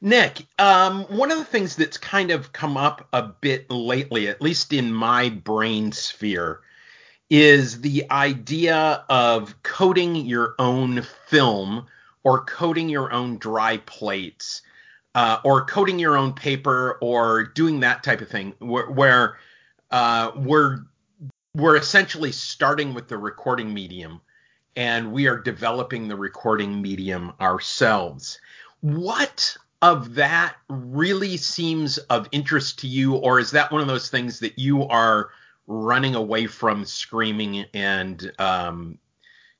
Nick, um, one of the things that's kind of come up a bit lately, at least in my brain sphere, is the idea of coating your own film or coating your own dry plates uh, or coating your own paper or doing that type of thing where, where uh, we're we're essentially starting with the recording medium and we are developing the recording medium ourselves. What of that really seems of interest to you, or is that one of those things that you are running away from, screaming and um,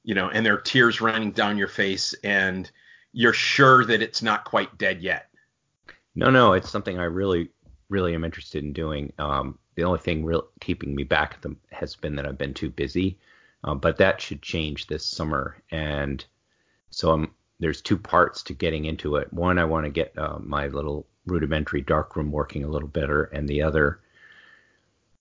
you know, and there are tears running down your face, and you're sure that it's not quite dead yet? No, no, it's something I really, really am interested in doing. Um, the only thing real, keeping me back them has been that I've been too busy, uh, but that should change this summer, and so I'm there's two parts to getting into it. One, I want to get uh, my little rudimentary darkroom working a little better, and the other,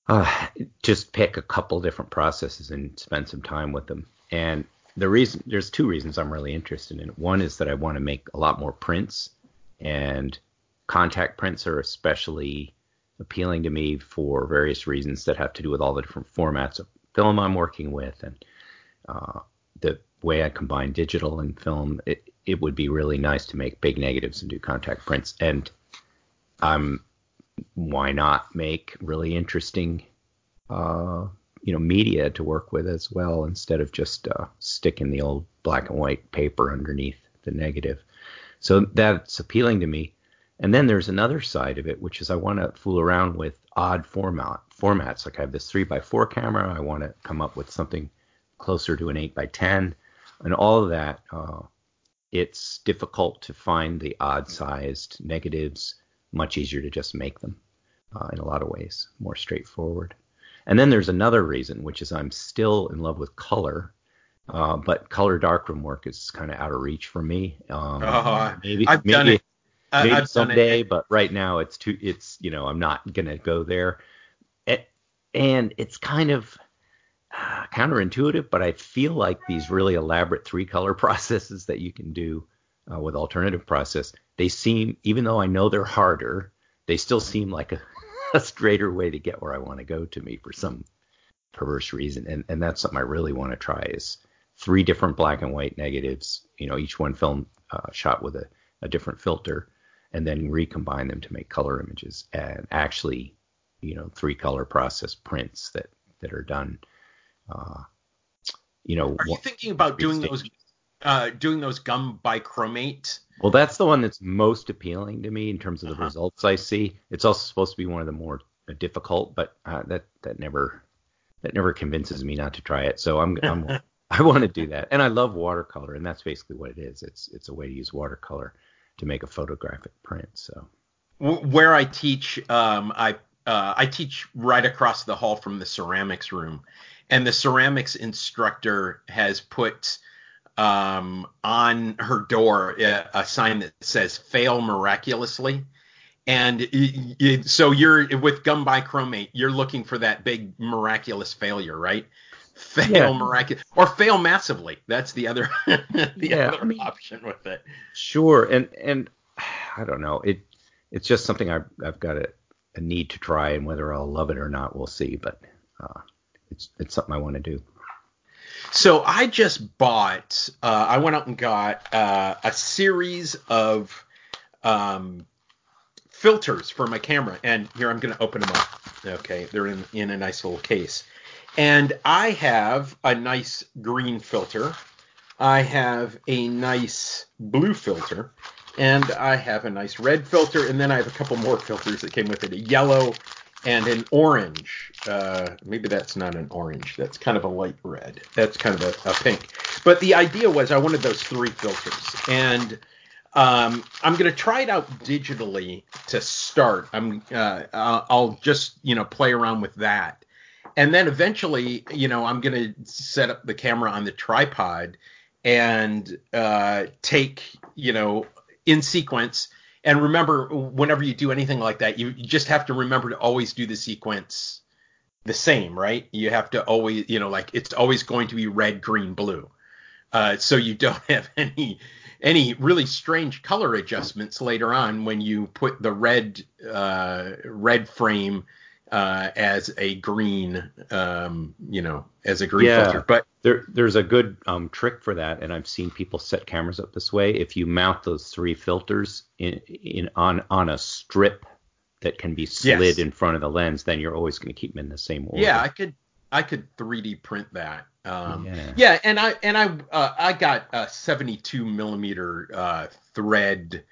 uh, just pick a couple different processes and spend some time with them. And the reason there's two reasons I'm really interested in it. One is that I want to make a lot more prints, and contact prints are especially appealing to me for various reasons that have to do with all the different formats of film I'm working with and uh, the way I combine digital and film, it, it would be really nice to make big negatives and do contact prints. And um, why not make really interesting, uh, you know, media to work with as well instead of just uh, sticking the old black and white paper underneath the negative. So that's appealing to me. And then there's another side of it, which is I want to fool around with odd format formats. Like I have this three by four camera. I want to come up with something closer to an eight by ten and all of that, uh, it's difficult to find the odd sized negatives, much easier to just make them uh, in a lot of ways, more straightforward. And then there's another reason, which is I'm still in love with color, uh, but color darkroom work is kind of out of reach for me. Um, uh, maybe I've maybe, done it. Maybe I've someday, it. but right now it's too. It's you know I'm not gonna go there. It, and it's kind of counterintuitive, but I feel like these really elaborate three color processes that you can do uh, with alternative process, they seem, even though I know they're harder, they still seem like a, a straighter way to get where I want to go to me for some perverse reason. And, and that's something I really want to try is three different black and white negatives, you know, each one film uh, shot with a, a different filter and then recombine them to make color images and actually, you know, three color process prints that, that are done uh, you know, are you thinking about doing those uh, doing those gum bichromate? Well, that's the one that's most appealing to me in terms of the uh-huh. results I see. It's also supposed to be one of the more difficult, but uh, that that never that never convinces me not to try it. So I'm, I'm I want to do that, and I love watercolor, and that's basically what it is. It's it's a way to use watercolor to make a photographic print. So where I teach, um, I uh, I teach right across the hall from the ceramics room, and the ceramics instructor has put um, on her door a, a, sign that says "Fail miraculously." And it, it, so you're with gum bichromate, you're looking for that big miraculous failure, right? Fail yeah. miraculous or fail massively. That's the other the yeah, other I mean, option with it. Sure, and and I don't know. It it's just something I've I've got a, a need to try, and whether I'll love it or not, we'll see. But uh, it's it's something I want to do. So I just bought. Uh, I went out and got uh, a series of um, filters for my camera, and here I'm going to open them up. Okay, they're in in a nice little case, and I have a nice green filter. I have a nice blue filter, and I have a nice red filter, and then I have a couple more filters that came with it: a yellow, and an orange. Uh, maybe that's not an orange. That's kind of a light red. That's kind of a, a pink. But the idea was I wanted those three filters, and um, I'm going to try it out digitally to start. I'm uh, I'll just you know play around with that, and then eventually you know I'm going to set up the camera on the tripod and uh, take you know in sequence and remember, whenever you do anything like that, you, you just have to remember to always do the sequence the same, right? You have to always, you know, like it's always going to be red, green, blue. Uh, so you don't have any any really strange color adjustments later on when you put the red uh, red frame uh, as a green, um, you know, as a green Yeah. filter. But There, there's a good um, trick for that, and I've seen people set cameras up this way. If you mount those three filters in, in on on a strip that can be slid Yes. in front of the lens, then you're always going to keep them in the same order. yeah, I could I could 3D print that. Um, Yeah. yeah. and I and I uh, I got a 72 millimeter uh, thread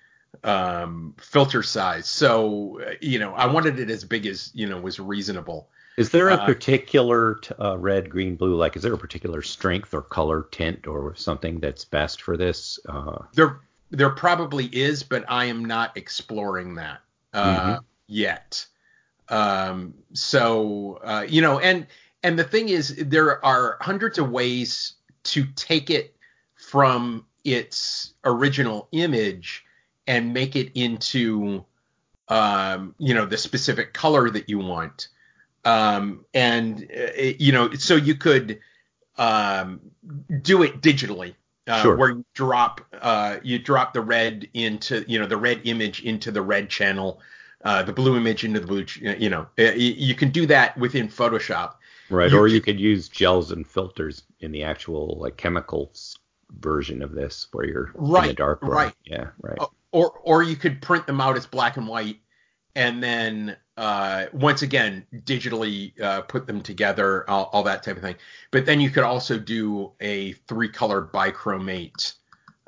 um, filter size, so you know I wanted it as big as you know was reasonable. Is there a Uh, particular t- uh, red, green, blue? Like, is there a particular strength or color tint or something that's best for this? Uh, There there probably is, but I am not exploring that uh, yet. Um, so uh, you know, and and the thing is, there are hundreds of ways to take it from its original image and make it into um, you know the specific color that you want. Um, and uh, you know, so you could um, do it digitally uh, Sure. where you drop uh, you drop the red into you know the red image into the red channel, uh, the blue image into the blue. ch- You know, Uh, you, you can do that within Photoshop. right. You or you could use gels and filters in the actual like chemicals version of this, where you're in the Right, dark room. right. Yeah. Right. Or or you could print them out as black and white, and then uh, once again digitally uh, put them together, all, all that type of thing. But then you could also do a three color bichromate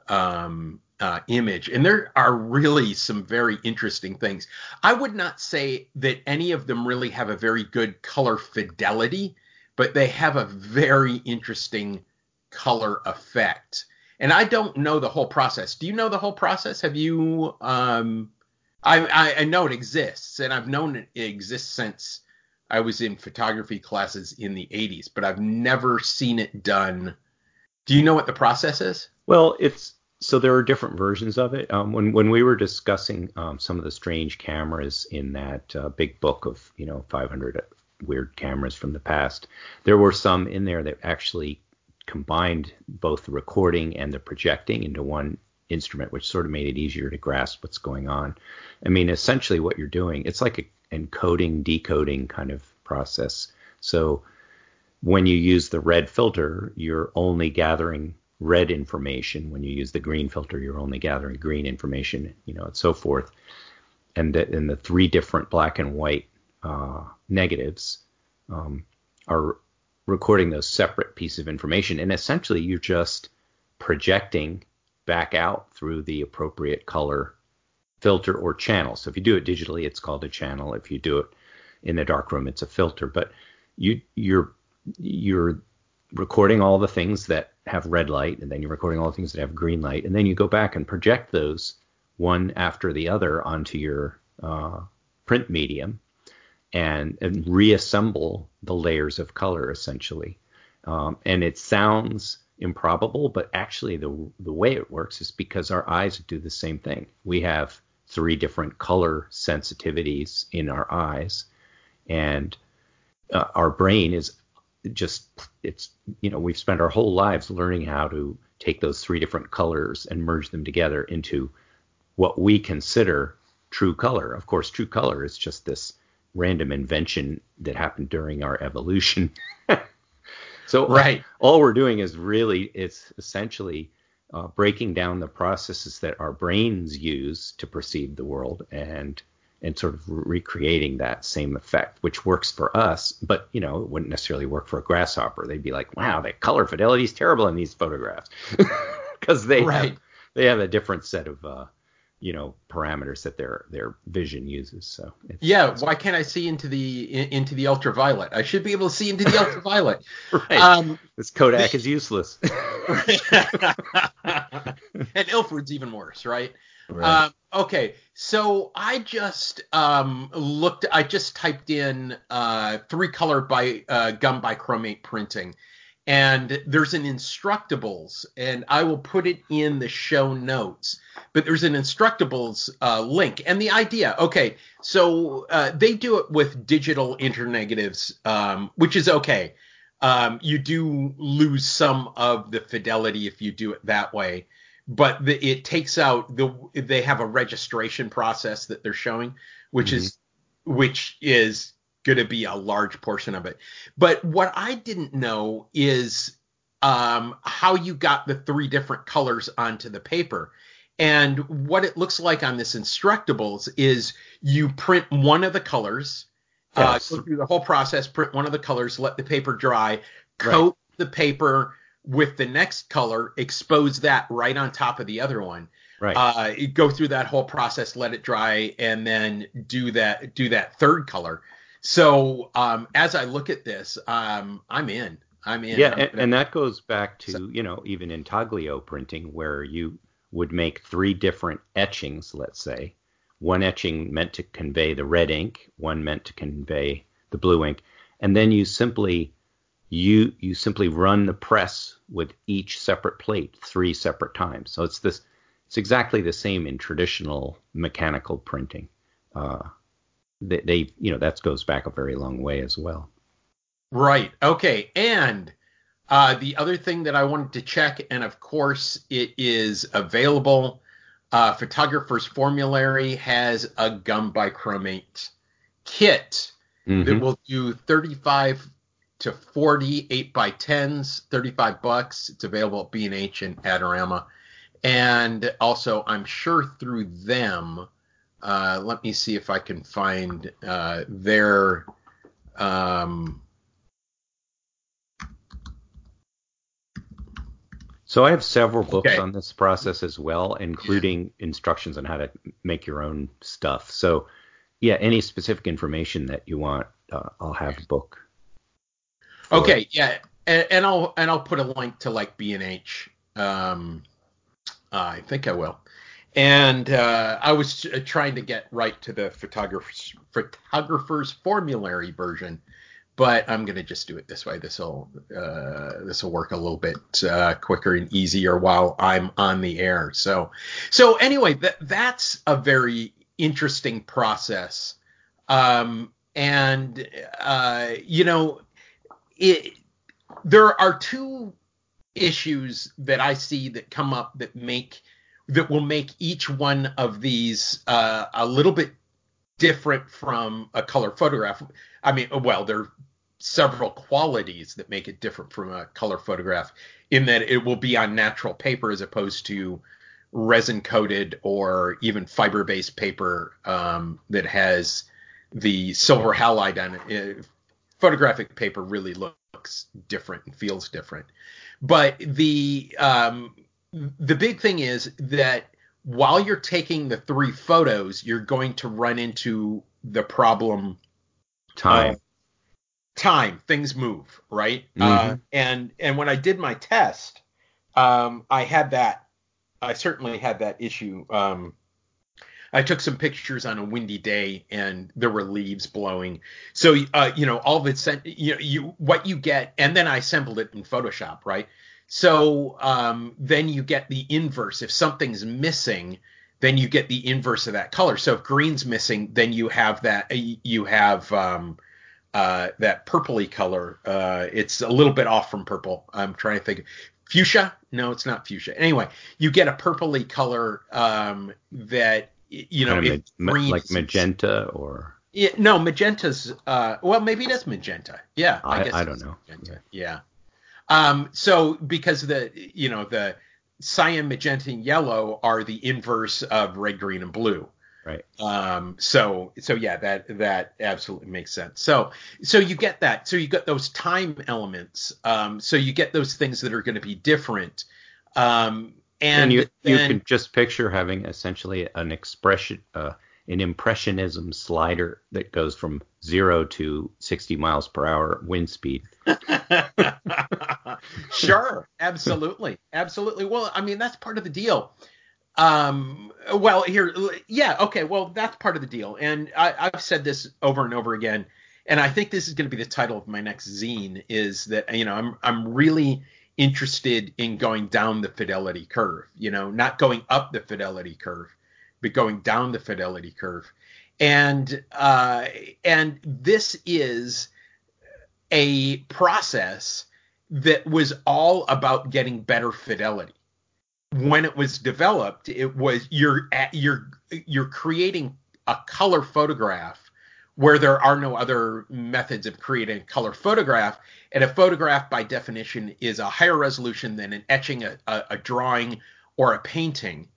um, uh, image, and there are really some very interesting things. I would not say that any of them really have a very good color fidelity, but they have a very interesting color effect. And I don't know the whole process. Do you know the whole process? Have you? Um, I, I I know it exists, and I've known it exists since I was in photography classes in the 80s, but I've never seen it done. Do you know what the process is? Well, it's so there are different versions of it. Um, when when we were discussing um, some of the strange cameras in that uh, big book of you know 500 weird cameras from the past, there were some in there that actually combined both the recording and the projecting into one instrument, which sort of made it easier to grasp what's going on. I mean, essentially what you're doing, it's like a encoding decoding kind of process. So when you use the red filter, you're only gathering red information. When you use the green filter, you're only gathering green information, you know, and so forth. And the, and the three different black and white uh, negatives um, are recording those separate pieces of information. And essentially, you're just projecting back out through the appropriate color filter or channel. So if you do it digitally, it's called a channel. If you do it in the darkroom, it's a filter. But you you're you're recording all the things that have red light, and then you're recording all the things that have green light, and then you go back and project those one after the other onto your uh, print medium, and and reassemble the layers of color essentially. Um, and it sounds improbable, but actually the the way it works is because our eyes do the same thing. We have three different color sensitivities in our eyes, and uh, our brain is just it's you know we've spent our whole lives learning how to take those three different colors and merge them together into what we consider true color. Of course, true color is just this random invention that happened during our evolution. so Right. all we're doing is really it's essentially uh, breaking down the processes that our brains use to perceive the world and and sort of recreating that same effect, which works for us, but you know, it wouldn't necessarily work for a grasshopper. They'd be like, "Wow, the color fidelity is terrible in these photographs," because they Right. have they have a different set of uh, you know parameters that their their vision uses. So it's, Yeah. Why can't I see into the in, into the ultraviolet? I should be able to see into the ultraviolet. right. Um, this Kodak is useless. and Ilford's even worse, right? Right. Um, okay, so I just um, looked. I just typed in uh, three color by uh, gum bichromate printing, and there's an Instructables, and I will put it in the show notes. But there's an Instructables uh, link, and the idea. Okay, so uh, they do it with digital internegatives, um, which is okay. Um, you do lose some of the fidelity if you do it that way but the, it takes out the they have a registration process that they're showing, which mm-hmm. is which is going to be a large portion of it. But what I didn't know is um, how you got the three different colors onto the paper. And what it looks like on this Instructables is you print one of the colors, uh, yes. uh, go through the whole process, print one of the colors, let the paper dry, coat right. the paper with the next color, expose that right on top of the other one. Right. Uh, go through that whole process, let it dry, and then do that do that third color. So um, as I look at this, um, I'm in. I'm in. Yeah, I'm and, and, that goes back to so, you know even intaglio printing where you would make three different etchings, let's say, one etching meant to convey the red ink, one meant to convey the blue ink, and then you simply you you simply run the press with each separate plate three separate times. So it's this it's exactly the same in traditional mechanical printing. Uh, they, they you know that goes back a very long way as well. Right. Okay. And uh, the other thing that I wanted to check, and of course it is available. Uh, Photographer's Formulary has a gum bichromate kit mm-hmm. that will do 35 to 40 8 by 10s, 35 bucks. It's available at B&H and Adorama. And also, I'm sure through them, uh, let me see if I can find uh, their. Um, so I have several books okay. on this process as well, including instructions on how to make your own stuff. So, yeah, any specific information that you want, uh, I'll have a book. Okay, yeah, and, and, I'll and I'll put a link to like B and H. Um, I think I will. And uh, I was trying to get right to the photographer's photographer's formulary version, but I'm gonna just do it this way. This will uh, this will work a little bit uh, quicker and easier while I'm on the air. So so anyway, that that's a very interesting process. Um, and uh, you know it, there are two issues that I see that come up that make that will make each one of these uh, a little bit different from a color photograph. I mean, well, there are several qualities that make it different from a color photograph in that it will be on natural paper as opposed to resin coated or even fiber based paper um, that has the silver halide on it photographic paper really looks different and feels different. But the um, the big thing is that while you're taking the three photos, you're going to run into the problem time. Uh, time things move right mm-hmm. uh, and and when i did my test um, i had that i certainly had that issue um, I took some pictures on a windy day and there were leaves blowing. So uh, you know, all of it sent you know, you what you get, and then I assembled it in Photoshop, right? So um, then you get the inverse. If something's missing, then you get the inverse of that color. So if green's missing, then you have that you have um, uh, that purpley color. Uh, it's a little bit off from purple. I'm trying to think. Fuchsia? No, it's not fuchsia. Anyway, you get a purpley color um, that you know, kind of ma- like magenta or yeah, no, magenta's uh, well, maybe it is magenta. Yeah, I, I guess I don't know. Magenta. Yeah. Um, so because the you know the cyan, magenta, and yellow are the inverse of red, green, and blue. Right. Um, so so yeah, that that absolutely makes sense. So so you get that. So you get those time elements. Um, so you get those things that are going to be different. Um, and, and you then, you can just picture having essentially an expression uh, an impressionism slider that goes from zero to 60 miles per hour wind speed. sure, absolutely, absolutely. Well, I mean that's part of the deal. Um, well, here, yeah, okay. Well, that's part of the deal, and I, I've said this over and over again, and I think this is going to be the title of my next zine. Is that you know I'm I'm really interested in going down the fidelity curve, you know, not going up the fidelity curve, but going down the fidelity curve. And uh, and this is a process that was all about getting better fidelity. when it was developed, it was you're at, you're you're creating a color photograph where there are no other methods of creating a color photograph. And a photograph, by definition, is a higher resolution than an etching, a, a, a drawing, or a painting.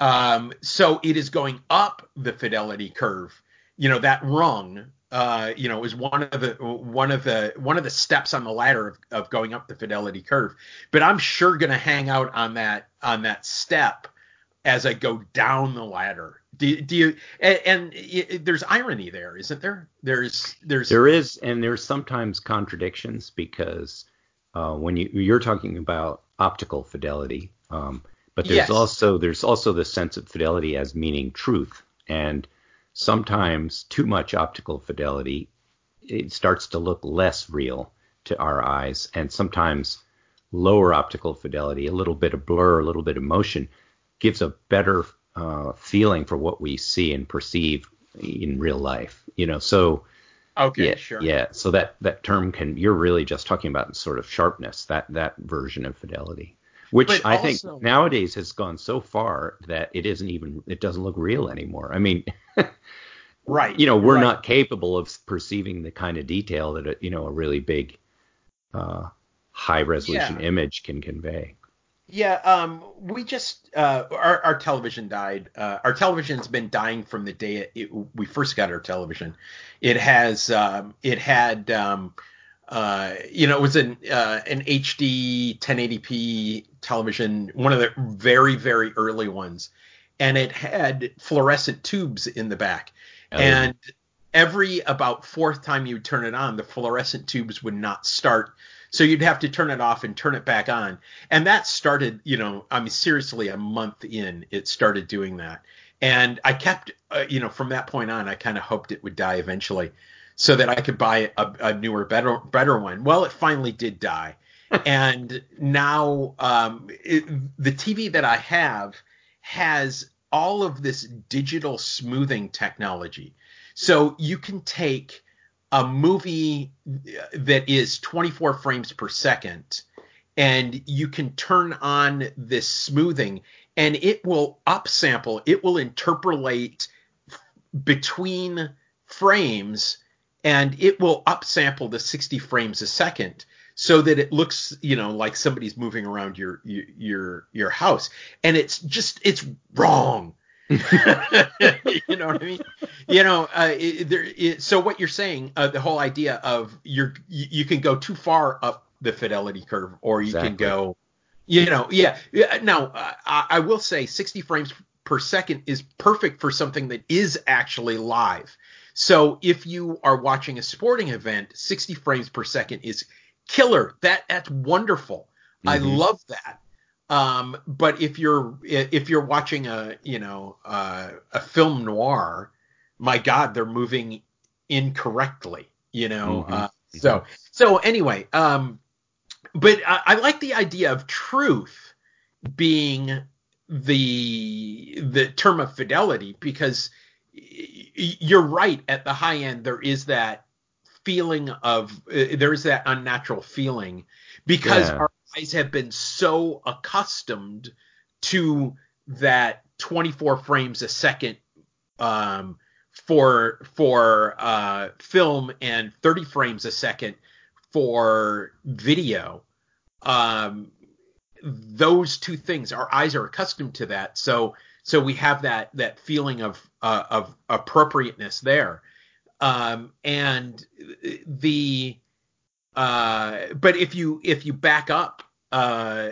Um, so it is going up the fidelity curve. You know that rung, uh, you know, is one of the one of the one of the steps on the ladder of, of going up the fidelity curve. But I'm sure going to hang out on that on that step as I go down the ladder. Do, do you? And, and it, there's irony there, isn't there? There's there's there is, and there's sometimes contradictions because uh, when you you're talking about optical fidelity. Um, but there's yes. also there's also the sense of fidelity as meaning truth, and sometimes too much optical fidelity it starts to look less real to our eyes, and sometimes lower optical fidelity, a little bit of blur, a little bit of motion, gives a better uh, feeling for what we see and perceive in real life. You know, so okay, yeah, sure, yeah. So that that term can you're really just talking about sort of sharpness, that that version of fidelity which but I also, think nowadays has gone so far that it isn't even it doesn't look real anymore. I mean, right? You know, we're right. not capable of perceiving the kind of detail that a, you know a really big, uh, high resolution yeah. image can convey. Yeah, um, we just uh, our our television died. Uh, our television's been dying from the day it, it, we first got our television. It has um, it had um, uh, you know, it was an uh, an HD 1080p television, one of the very very early ones, and it had fluorescent tubes in the back, oh. and every about fourth time you turn it on, the fluorescent tubes would not start. So you'd have to turn it off and turn it back on. And that started, you know, I mean, seriously, a month in, it started doing that. And I kept, uh, you know, from that point on, I kind of hoped it would die eventually so that I could buy a, a newer, better, better one. Well, it finally did die, and now um, it, the TV that I have has all of this digital smoothing technology. So you can take a movie that is 24 frames per second and you can turn on this smoothing and it will upsample, it will interpolate between frames and it will upsample to 60 frames a second so that it looks you know like somebody's moving around your your your house. And it's just it's wrong. You know what i mean? You know uh, it, there, it, so what you're saying uh, the whole idea of you're you, you, can go too far up the fidelity curve or you exactly. can go you know yeah. Yeah now uh, I, I will say 60 frames per second is perfect for something that is actually live. So if you are watching a sporting event, 60 frames per second is killer. That that's wonderful. Mm-hmm. I love that. Um, but if you're if you're watching a you know uh, a film noir, my God, they're moving incorrectly. You know. Mm-hmm. Uh, so so anyway, um, but I, I like the idea of truth being the the term of fidelity because you're right at the high end there is that feeling of uh, there is that unnatural feeling because yeah. our eyes have been so accustomed to that 24 frames a second um, for for uh, film and 30 frames a second for video um, those two things our eyes are accustomed to that so so we have that that feeling of uh, of appropriateness there um, and the uh, but if you if you back up uh,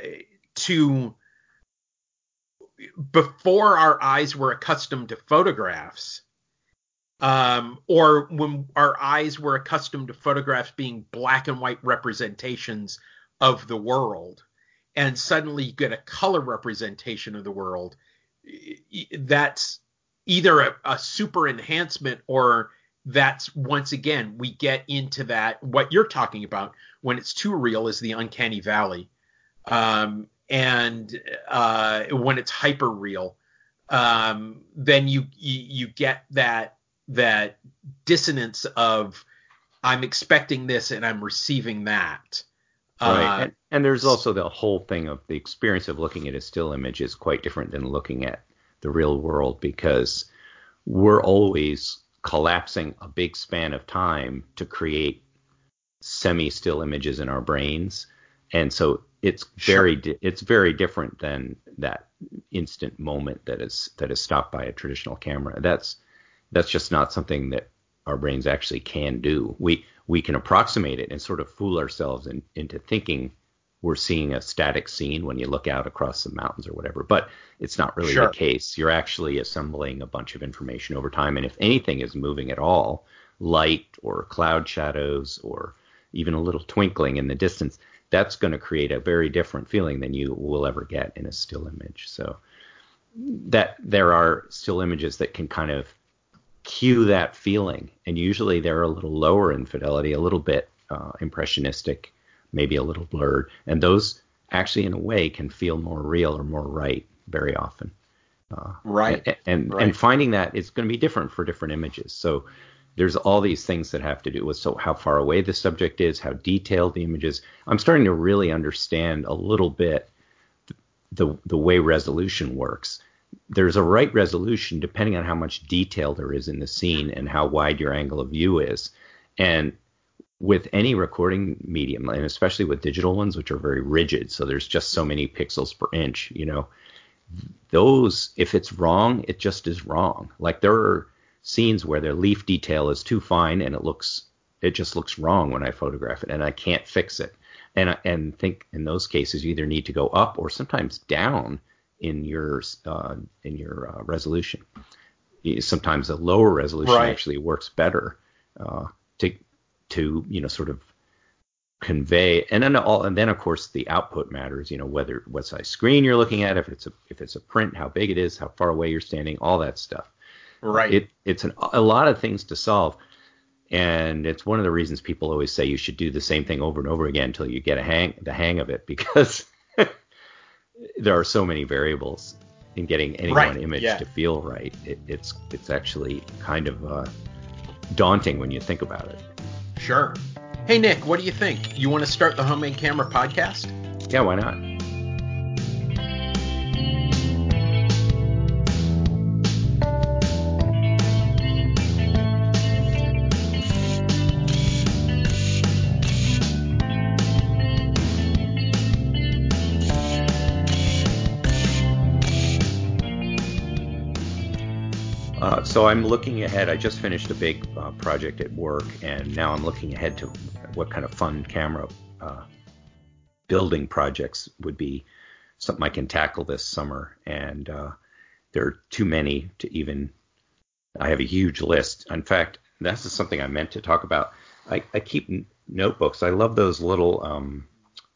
to before our eyes were accustomed to photographs um, or when our eyes were accustomed to photographs being black and white representations of the world and suddenly you get a color representation of the world that's either a, a super enhancement or that's once again we get into that what you're talking about when it's too real is the uncanny valley um, and uh, when it's hyper real um, then you, you, you get that that dissonance of i'm expecting this and i'm receiving that Right. Uh, and, and there's also the whole thing of the experience of looking at a still image is quite different than looking at the real world because we're always collapsing a big span of time to create semi still images in our brains. And so it's very sure. di- it's very different than that instant moment that is that is stopped by a traditional camera. That's that's just not something that our brains actually can do. We we can approximate it and sort of fool ourselves in, into thinking we're seeing a static scene when you look out across the mountains or whatever. But it's not really sure. the case. You're actually assembling a bunch of information over time, and if anything is moving at all, light or cloud shadows or even a little twinkling in the distance, that's going to create a very different feeling than you will ever get in a still image. So that there are still images that can kind of cue that feeling. And usually they're a little lower in fidelity, a little bit uh, impressionistic, maybe a little blurred. And those actually, in a way, can feel more real or more right very often. Uh, right. And and, right. and finding that is going to be different for different images. So there's all these things that have to do with so how far away the subject is, how detailed the image is. I'm starting to really understand a little bit the the way resolution works there's a right resolution depending on how much detail there is in the scene and how wide your angle of view is. And with any recording medium, and especially with digital ones, which are very rigid, so there's just so many pixels per inch, you know, those, if it's wrong, it just is wrong. Like there are scenes where the leaf detail is too fine and it looks, it just looks wrong when I photograph it and I can't fix it. And, I and think in those cases, you either need to go up or sometimes down in your uh, in your uh, resolution. Sometimes a lower resolution right. actually works better uh, to to you know sort of convey and then all and then of course the output matters you know whether what size screen you're looking at if it's a if it's a print how big it is how far away you're standing all that stuff right it it's an, a lot of things to solve and it's one of the reasons people always say you should do the same thing over and over again until you get a hang the hang of it because there are so many variables in getting any right. one image yeah. to feel right. It, it's it's actually kind of uh, daunting when you think about it. Sure. Hey Nick, what do you think? You want to start the Homemade Camera podcast? Yeah, why not? So I'm looking ahead. I just finished a big uh, project at work, and now I'm looking ahead to what kind of fun camera uh, building projects would be something I can tackle this summer. And uh, there are too many to even. I have a huge list. In fact, this is something I meant to talk about. I, I keep n- notebooks. I love those little, um,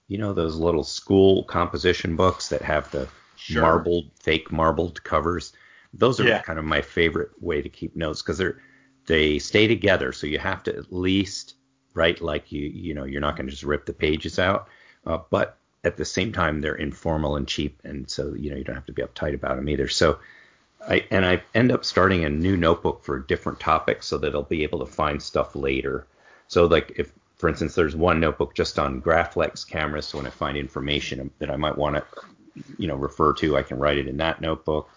you know, those little school composition books that have the sure. marbled, fake marbled covers those are yeah. kind of my favorite way to keep notes because they're they stay together. So you have to at least write like you you know you're not going to just rip the pages out, uh, but at the same time they're informal and cheap, and so you know you don't have to be uptight about them either. So I and I end up starting a new notebook for different topics so that I'll be able to find stuff later. So like if for instance there's one notebook just on Graflex cameras, so when I find information that I might want to you know refer to, I can write it in that notebook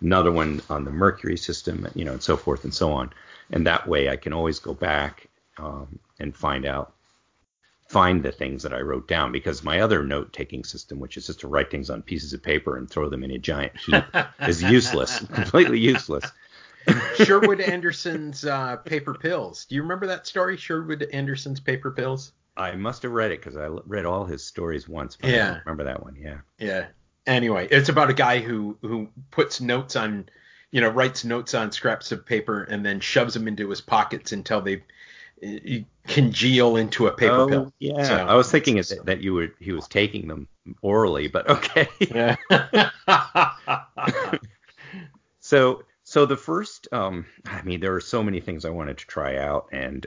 another one on the Mercury system, you know, and so forth and so on. And that way I can always go back um, and find out, find the things that I wrote down because my other note taking system, which is just to write things on pieces of paper and throw them in a giant heap, is useless, completely useless. Sherwood Anderson's uh, paper pills. Do you remember that story, Sherwood Anderson's paper pills? I must have read it because I read all his stories once, but yeah. I don't remember that one. Yeah. Yeah anyway, it's about a guy who who puts notes on, you know, writes notes on scraps of paper and then shoves them into his pockets until they uh, congeal into a paper oh, pill. Yeah, so, I was thinking so. that you were he was taking them orally, but okay. Yeah. so so the first, um, I mean, there are so many things I wanted to try out, and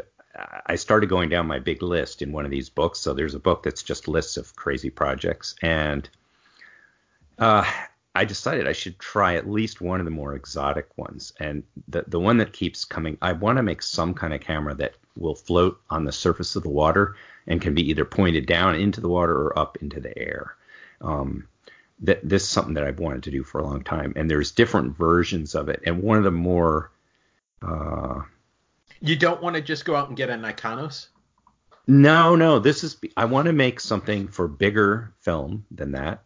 I started going down my big list in one of these books. So there's a book that's just lists of crazy projects, and uh, I decided I should try at least one of the more exotic ones. And the the one that keeps coming, I want to make some kind of camera that will float on the surface of the water and can be either pointed down into the water or up into the air. Um, that this is something that I've wanted to do for a long time, and there's different versions of it. And one of the more uh, you don't want to just go out and get a Nikonos. No, no. This is I want to make something for bigger film than that.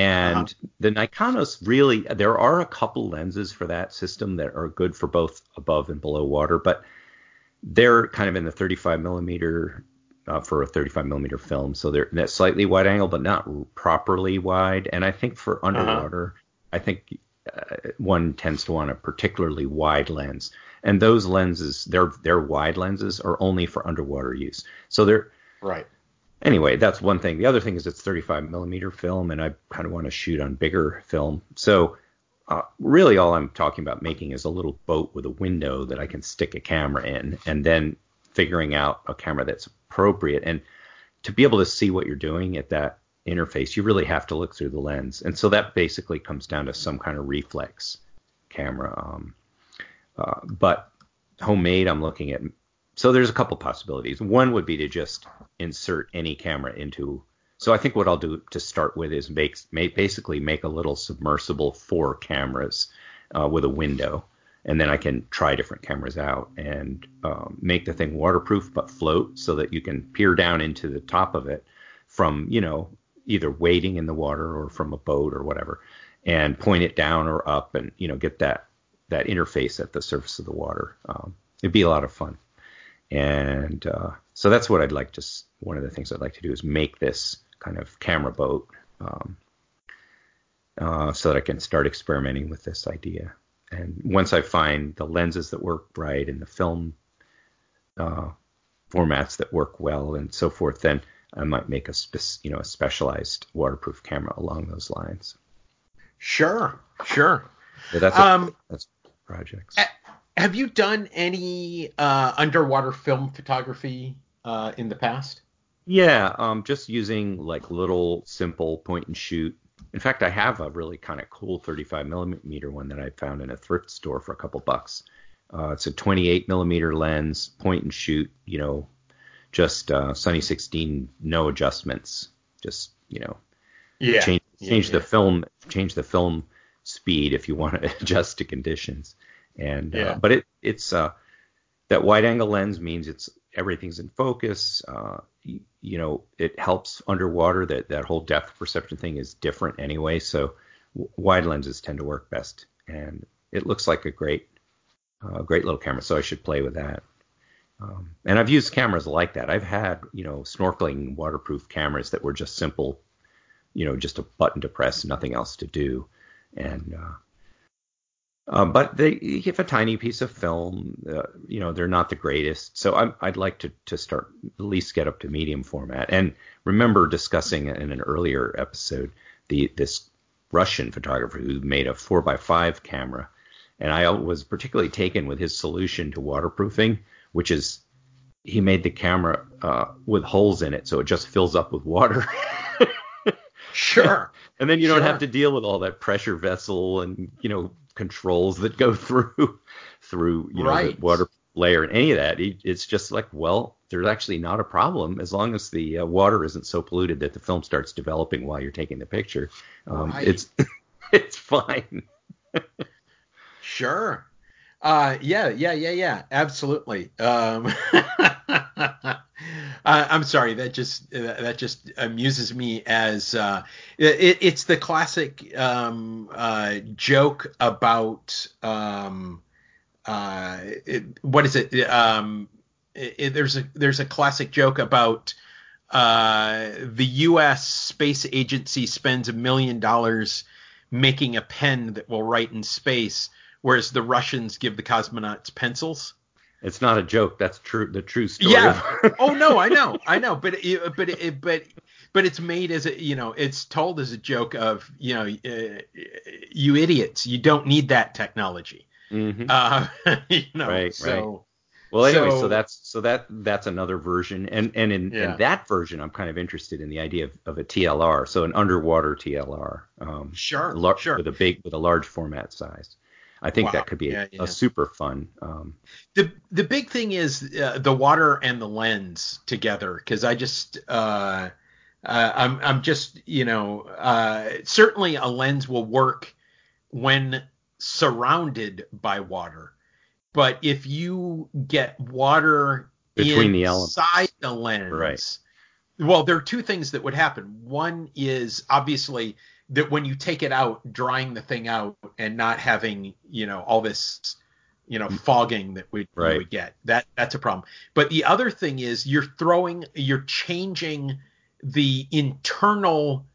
And uh-huh. the Nikonos really there are a couple lenses for that system that are good for both above and below water, but they're kind of in the 35 millimeter uh, for a 35 millimeter film, so they're that slightly wide angle, but not properly wide. And I think for uh-huh. underwater, uh-huh. I think uh, one tends to want a particularly wide lens and those lenses, their their wide lenses, are only for underwater use. So they're right. Anyway, that's one thing. The other thing is it's 35 millimeter film, and I kind of want to shoot on bigger film. So uh, really, all I'm talking about making is a little boat with a window that I can stick a camera in, and then figuring out a camera that's appropriate. And to be able to see what you're doing at that interface, you really have to look through the lens. And so that basically comes down to some kind of reflex camera. Um, uh, but homemade, I'm looking at. So there's a couple possibilities. One would be to just insert any camera into. So I think what I'll do to start with is make, make basically make a little submersible for cameras uh, with a window, and then I can try different cameras out and um, make the thing waterproof but float so that you can peer down into the top of it from you know either wading in the water or from a boat or whatever, and point it down or up and you know get that that interface at the surface of the water. Um, it'd be a lot of fun. And uh, so that's what I'd like to. One of the things I'd like to do is make this kind of camera boat, um, uh, so that I can start experimenting with this idea. And once I find the lenses that work right and the film uh, formats that work well and so forth, then I might make a spe- you know a specialized waterproof camera along those lines. Sure, sure. Yeah, that's a, um, that's projects. Have you done any uh, underwater film photography uh, in the past? Yeah, um, just using like little simple point and shoot. In fact, I have a really kind of cool 35 millimeter one that I found in a thrift store for a couple bucks. Uh, it's a 28 millimeter lens, point and shoot. You know, just uh, Sunny 16, no adjustments. Just you know, yeah, change, change yeah, the yeah. film, change the film speed if you want to adjust to conditions. And uh, yeah. uh, but it it's uh, that wide angle lens means it's everything's in focus. Uh, you, you, know, it helps underwater. That that whole depth perception thing is different anyway. So w- wide lenses tend to work best, and it looks like a great uh, great little camera. So I should play with that. Um, and I've used cameras like that. I've had you know snorkeling waterproof cameras that were just simple, you know, just a button to press, nothing else to do and uh, uh, but they have a tiny piece of film. Uh, you know, they're not the greatest. So i would like to, to start at least get up to medium format. And remember discussing in an earlier episode the this Russian photographer who made a four by five camera, and I was particularly taken with his solution to waterproofing, which is he made the camera uh, with holes in it, so it just fills up with water. Sure. and then you don't have to deal with all that pressure vessel and you know controls that go through through you know right. the water layer and any of that. It's just like well, there's actually not a problem as long as the uh, water isn't so polluted that the film starts developing while you're taking the picture. Um, right. It's it's fine. sure. Uh, yeah, yeah, yeah, yeah, absolutely. Um, I'm sorry. That just that just amuses me as uh, it, it's the classic um, uh, joke about um, uh, it, what is it? Um, it, there's a there's a classic joke about uh, the U.S. space agency spends a million dollars making a pen that will write in space, whereas the Russians give the cosmonauts pencils. It's not a joke. That's true. The true story. Yeah. oh no, I know, I know. But it, but it, but but it's made as a you know it's told as a joke of you know uh, you idiots you don't need that technology. Mm-hmm. Uh, you know. Right. So. Right. Well, anyway, so, so that's so that that's another version, and and in, Yeah. in that version, I'm kind of interested in the idea of, of a TLR, so an underwater TLR, um, Sure, lar- sure. with a big with a large format size. I think Wow. that could be a, Yeah, yeah. a super fun. Um, the the big thing is uh, the water and the lens together because I just uh, uh, I'm I'm just you know uh, certainly a lens will work when surrounded by water, but if you get water Between the elements. inside the lens, Right. Well, there are two things that would happen. One is obviously that when you take it out, drying the thing out and not having, you know, all this, you know, fogging that we, Right. you would get. That that's a problem. But the other thing is you're throwing, you're changing the internal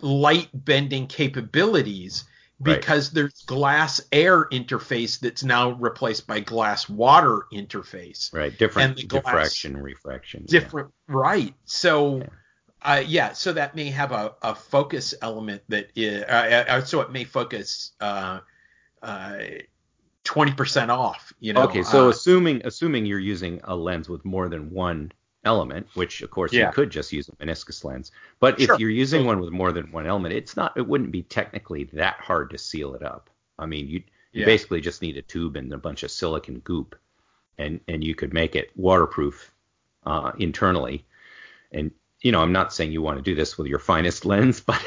light bending capabilities Right. because there's glass air interface that's now replaced by glass water interface right, different And the glass- diffraction, refraction. yeah. different right so Yeah. Uh, yeah so that may have a, a focus element that is, uh, uh, so it may focus uh, uh, 20% off you know okay, so uh, assuming assuming you're using a lens with more than one element, which of course Yeah. you could just use a meniscus lens, but Sure. if you're using one with more than one element, it's not it wouldn't be technically that hard to seal it up. I mean, you you Yeah. basically just need a tube and a bunch of silicon goop, and and you could make it waterproof uh, internally. And you know, I'm not saying you want to do this with your finest lens, but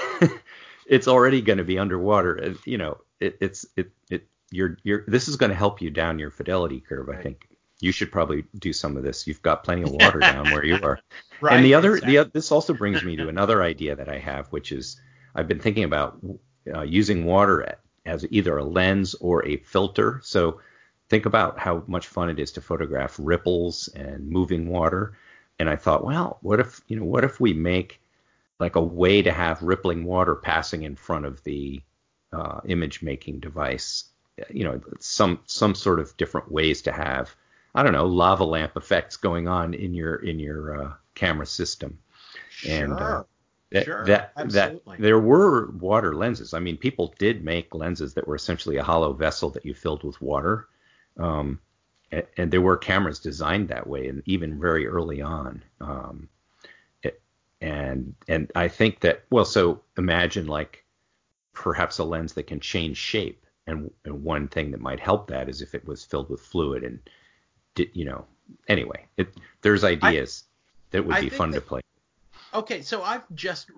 it's already going to be underwater. You know, it, it's it it you're you're this is going to help you down your fidelity curve. I think you should probably do some of this. You've got plenty of water down where you are. right, and the other exactly. the this also brings me to another idea that I have, which is I've been thinking about uh, using water as either a lens or a filter. So think about how much fun it is to photograph ripples and moving water. And I thought, well, what if you know, what if we make like a way to have rippling water passing in front of the uh, image making device? You know, some some sort of different ways to have I don't know lava lamp effects going on in your in your uh, camera system. and, uh, sure. That, Sure, that absolutely. that there were water lenses. I mean, people did make lenses that were essentially a hollow vessel that you filled with water. Um, and, and there were cameras designed that way, and even very early on. Um, it, and and I think that well, so imagine like perhaps a lens that can change shape, and, and one thing that might help that is if it was filled with fluid and did you know anyway, it, there's ideas that would I be fun to play. Okay, so I've just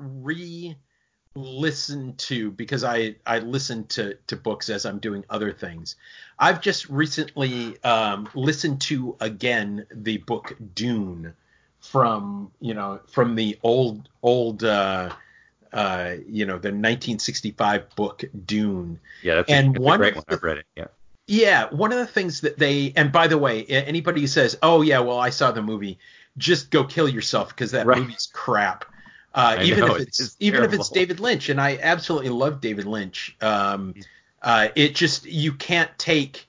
re-listened to because I I listen to to books as I'm doing other things. I've just recently um, listened to again the book Dune from you know from the old old uh, uh, you know the 1965 book Dune. Yeah, that's, and a, that's one a great one. I've read it. Yeah. Yeah, one of the things that they and by the way, anybody who says, "Oh yeah, well I saw the movie," just go kill yourself because that Right. movie's crap. Uh, even know, if it it's is even if it's. David Lynch, and I absolutely love David Lynch. Um, uh, it just you can't take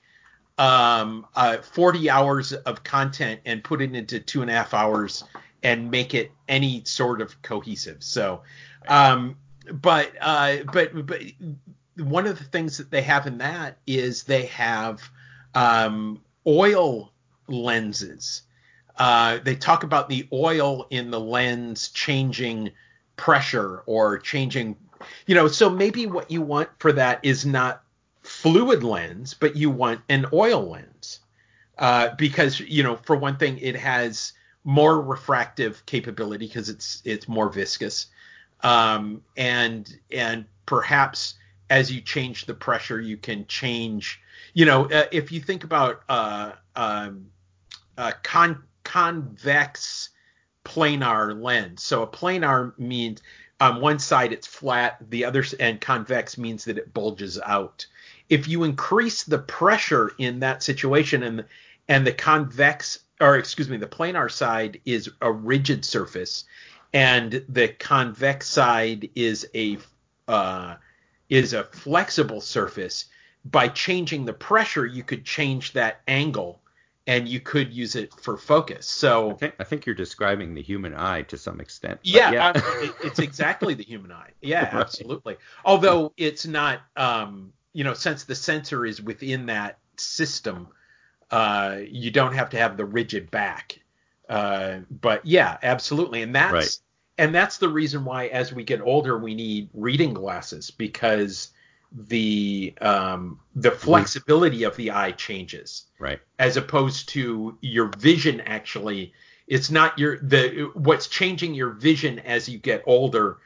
um, uh, 40 hours of content and put it into two and a half hours and make it any sort of cohesive. So, um, but uh, but but one of the things that they have in that is they have um, oil lenses. Uh, they talk about the oil in the lens changing pressure or changing, you know. So maybe what you want for that is not fluid lens, but you want an oil lens uh, because you know, for one thing, it has more refractive capability because it's it's more viscous, um, and and perhaps as you change the pressure, you can change. You know, uh, if you think about uh, um, uh, con- convex planar lens, so a planar means on one side it's flat, the other and convex means that it bulges out. If you increase the pressure in that situation and and the convex or excuse me, the planar side is a rigid surface and the convex side is a uh, is a flexible surface. By changing the pressure, you could change that angle and you could use it for focus. So I think I think you're describing the human eye to some extent. yeah, uh, it, it's exactly the human eye. Yeah, Right. absolutely. Although it's not, um, you know, since the sensor is within that system, Uh, you don't have to have the rigid back. Uh, but yeah, absolutely, and that's Right. and that's the reason why as we get older we need reading glasses because the um, the flexibility of the eye changes Right. as opposed to your vision actually it's not your the what's changing your vision as you get older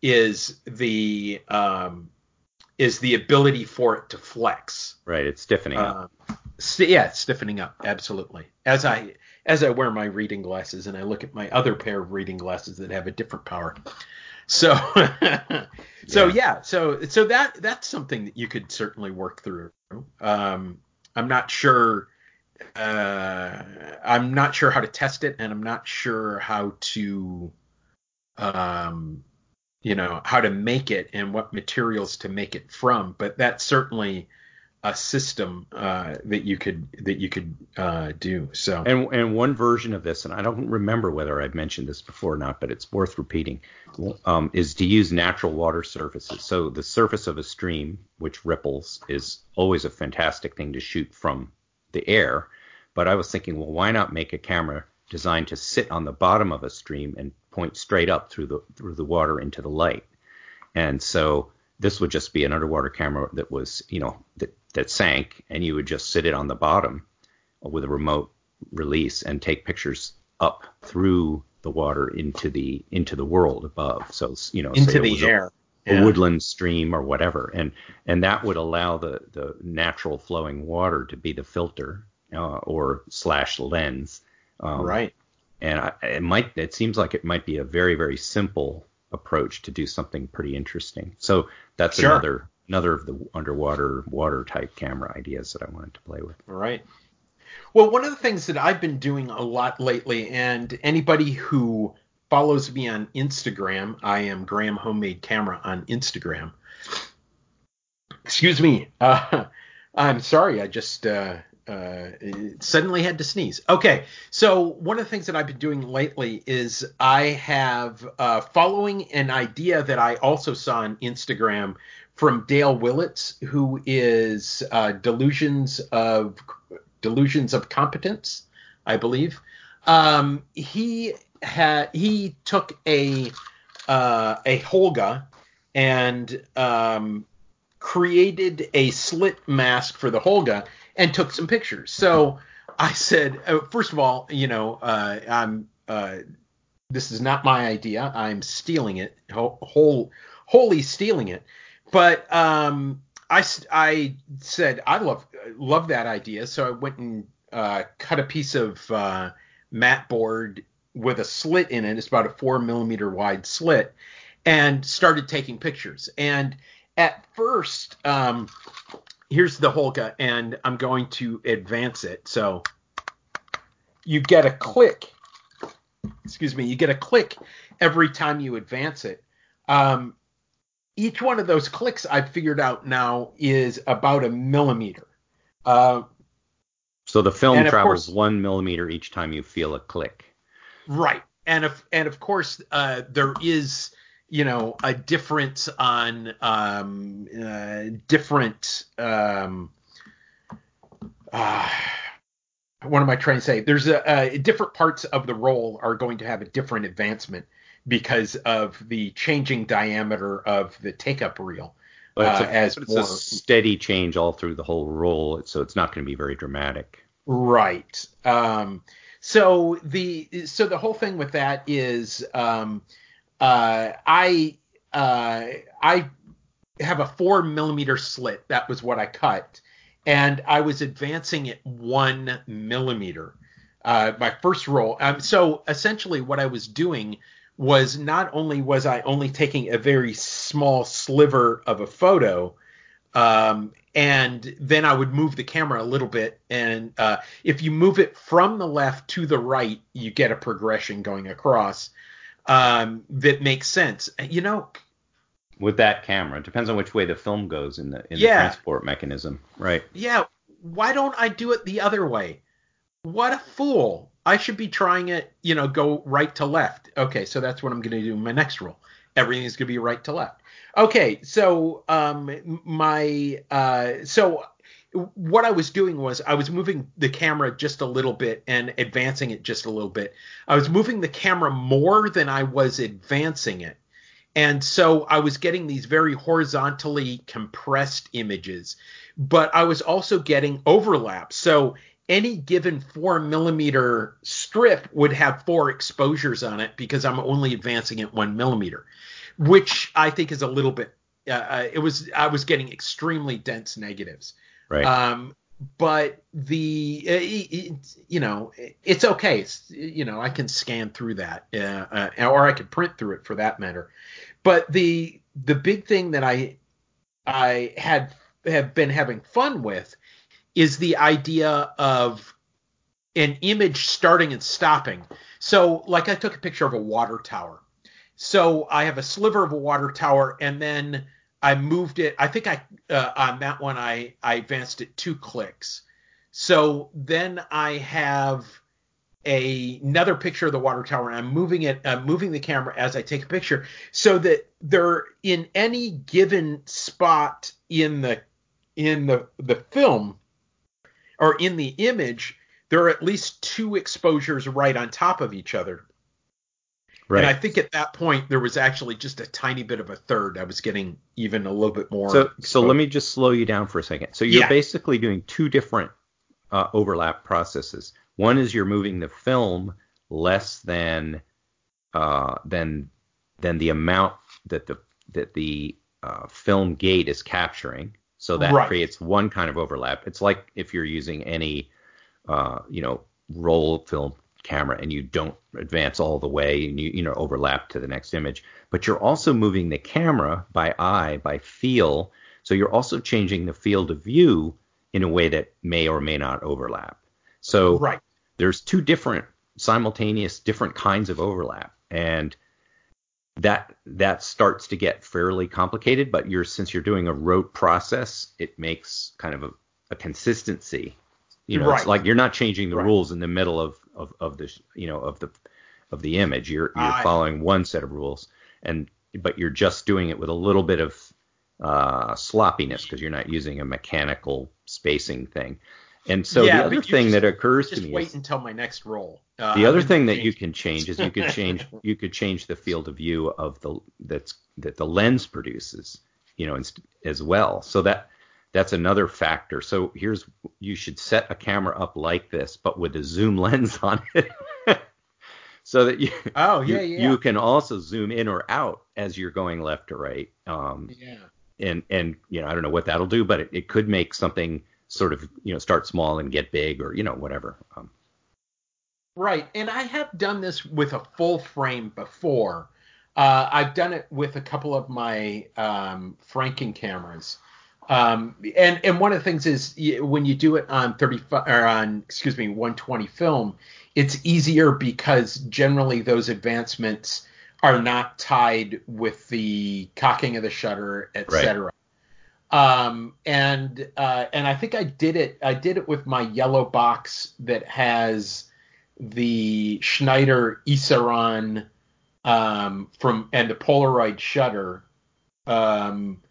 is the um is the ability for it to flex Right. It's stiffening up. st- yeah it's stiffening up absolutely as i as i wear my reading glasses and i look at my other pair of reading glasses that have a different power so so Yeah. yeah so so that that's something that you could certainly work through um i'm not sure uh i'm not sure how to test it and i'm not sure how to um you know how to make it and what materials to make it from but that certainly a system uh that you could that you could uh do so And and one version of this, and I don't remember whether I've mentioned this before or not, but it's worth repeating, um, is to use natural water surfaces. So the surface of a stream, which ripples, is always a fantastic thing to shoot from the air. But I was thinking, well, why not make a camera designed to sit on the bottom of a stream and point straight up through the through the water into the light? And so this would just be an underwater camera that was, you know, that that sank, and you would just sit it on the bottom with a remote release and take pictures up through the water into the into the world above. So you know, into the was a- air a woodland stream or whatever, and and that would allow the the natural flowing water to be the filter uh, or slash lens. Um, right And I, it might it seems like it might be a very very simple approach to do something pretty interesting. So that's Sure. another another of the underwater water type camera ideas that I wanted to play with. Right. Well, one of the things that I've been doing a lot lately, and anybody who follows me on Instagram, I am Graham Homemade Camera on Instagram. Excuse me. Uh, I'm sorry. I just uh, uh, suddenly had to sneeze. Okay. So one of the things that I've been doing lately is I have uh, following an idea that I also saw on Instagram from Dale Willits, who is uh, Delusions of Delusions of Competence, I believe. Um, he had he took a uh, a Holga and um, created a slit mask for the Holga and took some pictures. So I said, uh, first of all, you know, uh, I'm uh, this is not my idea. I'm stealing it, whole, whole wholly stealing it. But um, I I said I love love that idea, so I went and uh, cut a piece of uh, mat board with a slit in it. It's about a four millimeter wide slit, and started taking pictures. And at first, um, here's the Holga, and I'm going to advance it. So you get a click. Excuse me, you get a click every time you advance it. Um, each one of those clicks I've figured out now is about a millimeter. Uh, So the film travels course- one millimeter each time you feel a click. Right. And of and of course uh, there is you know a difference on um, uh, different um, uh, what am I trying to say? There's a, uh different parts of the roll are going to have a different advancement because of the changing diameter of the take up reel. But it's, Uh, a, as but it's more- a steady change all through the whole roll, so it's not going to be very dramatic. Right. Um, so the so the whole thing with that is um, uh, I uh, I have a four millimeter slit. That was what I cut, and I was advancing it one millimeter. Uh, my first roll. Um, so essentially, what I was doing was not only was I only taking a very small sliver of a photo, um, and then I would move the camera a little bit. And uh, if you move it from the left to the right, you get a progression going across um, that makes sense. You know, With that camera, it depends on which way the film goes in the in Yeah. the transport mechanism, right? yeah, why don't I do it the other way? What a fool. I should be trying it, you know, go right to left. Okay, so that's what I'm going to do in my next roll. Everything's going to be right to left. Okay, so um my uh so what I was doing was I was moving the camera just a little bit and advancing it just a little bit. I was moving the camera more than I was advancing it. And so I was getting these very horizontally compressed images, but I was also getting overlap. So any given four millimeter strip would have four exposures on it because I'm only advancing it one millimeter, which I think is a little bit. Uh, uh it was I was getting extremely dense negatives. Right. Um, but the uh, it, you know it's okay. It's, you know I can scan through that, uh, uh, or I could print through it for that matter. But the the big thing that I I had have been having fun with is the idea of an image starting and stopping. So, like I took a picture of a water tower. So I have a sliver of a water tower, and then I moved it. I think I uh, on that one I I advanced it two clicks. So then I have a, another picture of the water tower, and I'm moving it, I'm moving the camera as I take a picture, so that they're in any given spot in the in the the film or in the image, there are at least two exposures right on top of each other. Right. And I think at that point there was actually just a tiny bit of a third. I was getting even a little bit more. So, exposed. so let me just slow you down for a second. So you're yeah. basically doing two different uh, overlap processes. One is you're moving the film less than uh, than than the amount that the that the uh, film gate is capturing, so that right. creates one kind of overlap. It's like if you're using any, uh, you know, roll film camera and you don't advance all the way and you you know overlap to the next image, but you're also moving the camera by eye by feel. So you're also changing the field of view in a way that may or may not overlap. So right. there's two different simultaneous different kinds of overlap and that that starts to get fairly complicated. But you're since you're doing a rote process, it makes kind of a, a consistency. You know, right. it's like you're not changing the right. rules in the middle of of of this, you know, of the of the image. You're you're I, following one set of rules, and but you're just doing it with a little bit of uh, sloppiness because you're not using a mechanical spacing thing. And so yeah, the other thing just, that occurs to me just wait is until my next roll. Uh, the other thing that you can change is you could change you could change the field of view of the that's that the lens produces, you know, as well. So that that's another factor. So here's you should set a camera up like this, but with a zoom lens on it. so that you oh yeah, you, yeah. you can also zoom in or out as you're going left to right. Um, yeah. And and you know I don't know what that'll do, but it, it could make something sort of you know start small and get big or you know whatever. Um, right, and I have done this with a full frame before. Uh, I've done it with a couple of my um, Franken cameras. Um, and and one of the things is when you do it on 35 or on excuse me 120 film, it's easier because generally those advancements are not tied with the cocking of the shutter, etc. Right. Um, and uh, and I think I did it. I did it with my yellow box that has the Schneider Isaron um, from and the Polaroid shutter. Um,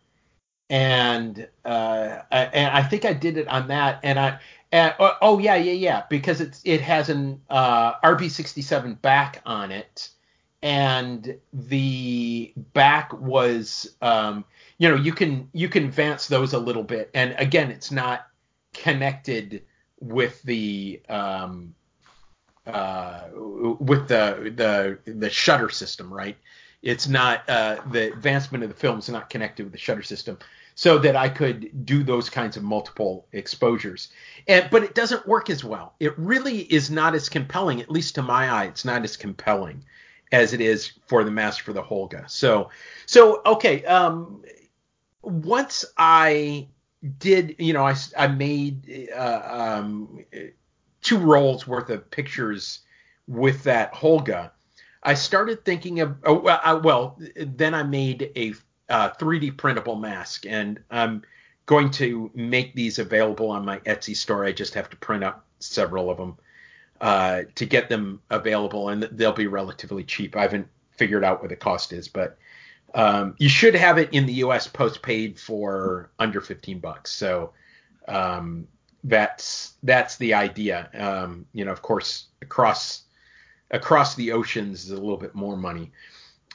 and uh, and I think I did it on that. And I and, oh, oh yeah yeah yeah because it's it has an uh, RB67 back on it, and the back was um, you know you can you can advance those a little bit. And again it's not connected with the um, uh, with the the the shutter system right? It's not uh, the advancement of the film is not connected with the shutter system. So that I could do those kinds of multiple exposures. And but it doesn't work as well. It really is not as compelling at least to my eye it's not as compelling as it is for the master for the Holga. So so okay um once I did, you know, I, I made uh, um, two rolls worth of pictures with that Holga. I started thinking of, oh, well, then I made a uh, 3D printable mask, and I'm going to make these available on my Etsy store. I just have to print up several of them uh, to get them available, and they'll be relatively cheap. I haven't figured out what the cost is, but um, you should have it in the U.S. postpaid for under 15 bucks. So Um, that's that's the idea. Um, you know, of course, across across the oceans is a little bit more money.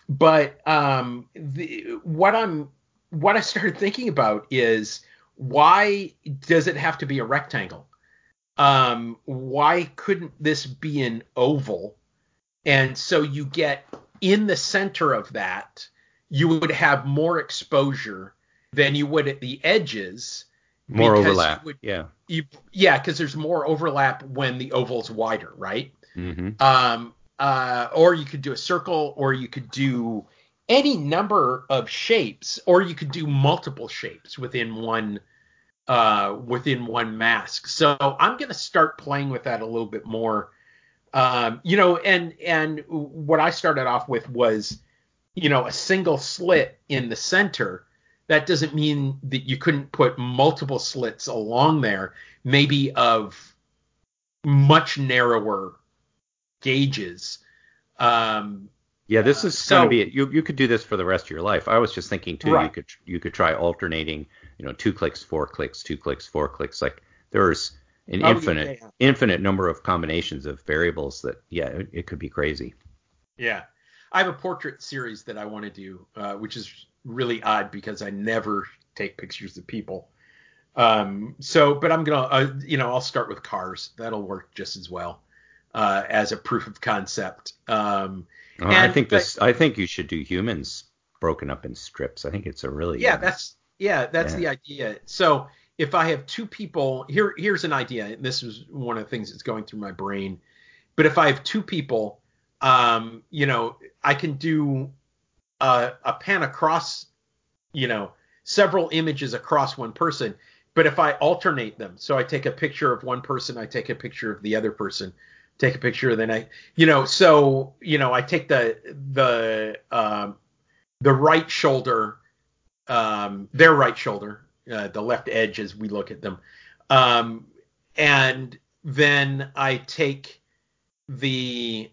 But um, the, what I'm what I started thinking about is why does it have to be a rectangle? Um, why couldn't this be an oval? And so you get in the center of that, you would have more exposure than you would at the edges. More because overlap. would- yeah. You, yeah, because there's more overlap when the oval's wider, right? hmm Um, uh, or you could do a circle, or you could do any number of shapes, or you could do multiple shapes within one uh, within one mask. So I'm going to start playing with that a little bit more. Um, you know, and and what I started off with was, you know, a single slit in the center. That doesn't mean that you couldn't put multiple slits along there, maybe of much narrower gauges. Um, Yeah, this Uh, is going to be you. You could do this for the rest of your life. I was just thinking too. You could you could try alternating. You know, two clicks, four clicks, two clicks, four clicks. Like there's an Oh, infinite yeah, infinite number of combinations of variables that yeah, it, it could be crazy. yeah, I have a portrait series that I want to do, uh, which is really odd because I never take pictures of people. Um, so, but I'm gonna, uh, you know, I'll start with cars. That'll work just as well uh, as a proof of concept. Um, Uh, I think this. I think you should do humans broken up in strips. I think it's a really yeah, that's yeah, that's Yeah. the idea. So if I have two people, here here's an idea. And this is one of the things that's going through my brain. But if I have two people, um, you know, I can do a, a pan across, you know, several images across one person. But if I alternate them, so I take a picture of one person, I take a picture of the other person, take a picture, then I, you know, so you know, I take the the um, the right shoulder, um, their right shoulder, uh, the left edge as we look at them, um, and then I take the